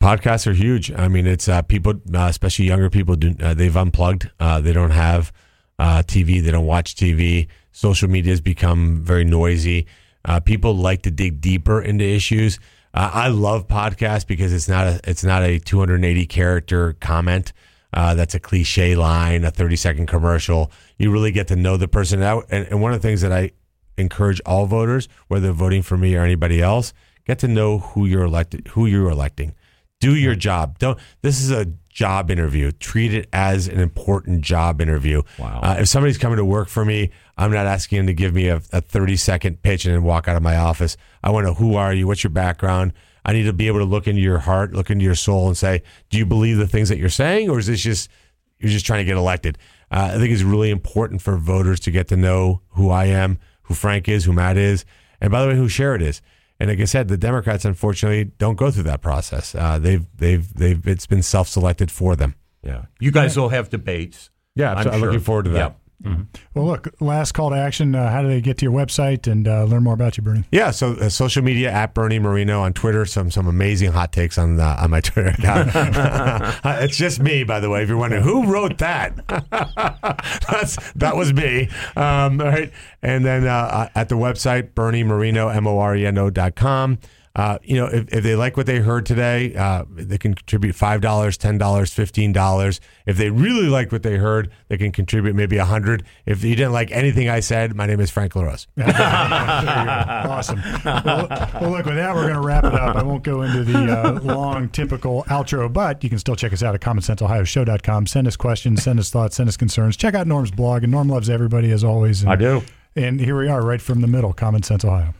Speaker 3: Podcasts are huge. I mean, it's uh, people, uh, especially younger people, do, uh, they've unplugged. They don't have TV. They don't watch TV. Social media has become very noisy. Uh, people like to dig deeper into issues. Uh, I love podcasts because it's not a it's not a 280 character comment. Uh, that's a cliche line, a 30 second commercial. You really get to know the person. And, and one of the things that I encourage all voters, whether voting for me or anybody else, get to know who you're elected, who you're electing. Do your job. Don't. This is a job interview. Treat it as an important job interview.
Speaker 2: Wow.
Speaker 3: Uh, if somebody's coming to work for me, I'm not asking them to give me a, a 30 second pitch and then walk out of my office. I want to know who are you? What's your background? I need to be able to look into your heart, look into your soul, and say, do you believe the things that you're saying, or is this just you're just trying to get elected? Uh, I think it's really important for voters to get to know who I am, who Frank is, who Matt is, and by the way, who Sherrod is. And like I said, the Democrats unfortunately don't go through that process. Uh, they've they've they've it's been self selected for them.
Speaker 2: Yeah. You guys will have debates.
Speaker 3: Yeah,
Speaker 2: I'm
Speaker 3: I'm, looking forward to that.
Speaker 2: Yeah.
Speaker 1: Well, look, last call to action. Uh, how do they get to your website and uh, learn more about you, Bernie?
Speaker 3: Yeah, so uh, social media at Bernie Moreno on Twitter. Some some amazing hot takes on uh, on my Twitter account. Uh, it's just me, by the way. If you're wondering who wrote that, that's that was me. Um, all right, and then uh, at the website Bernie Moreno M O R E N O dot com. Uh, you know, if, if they like what they heard today, uh, they can contribute five dollars, ten dollars, fifteen dollars. If they really like what they heard, they can contribute maybe a hundred. If you didn't like anything I said, my name is Frank LaRose.
Speaker 1: There you go. awesome. Well, well, look, with that, we're going to wrap it up. I won't go into the uh, long, typical outro, but you can still check us out at commonsenseohioshow.com. Send us questions, send us thoughts, send us concerns. Check out Norm's blog, and Norm loves everybody as always. And,
Speaker 2: I do.
Speaker 1: And here we are, right from the middle, Common Sense Ohio.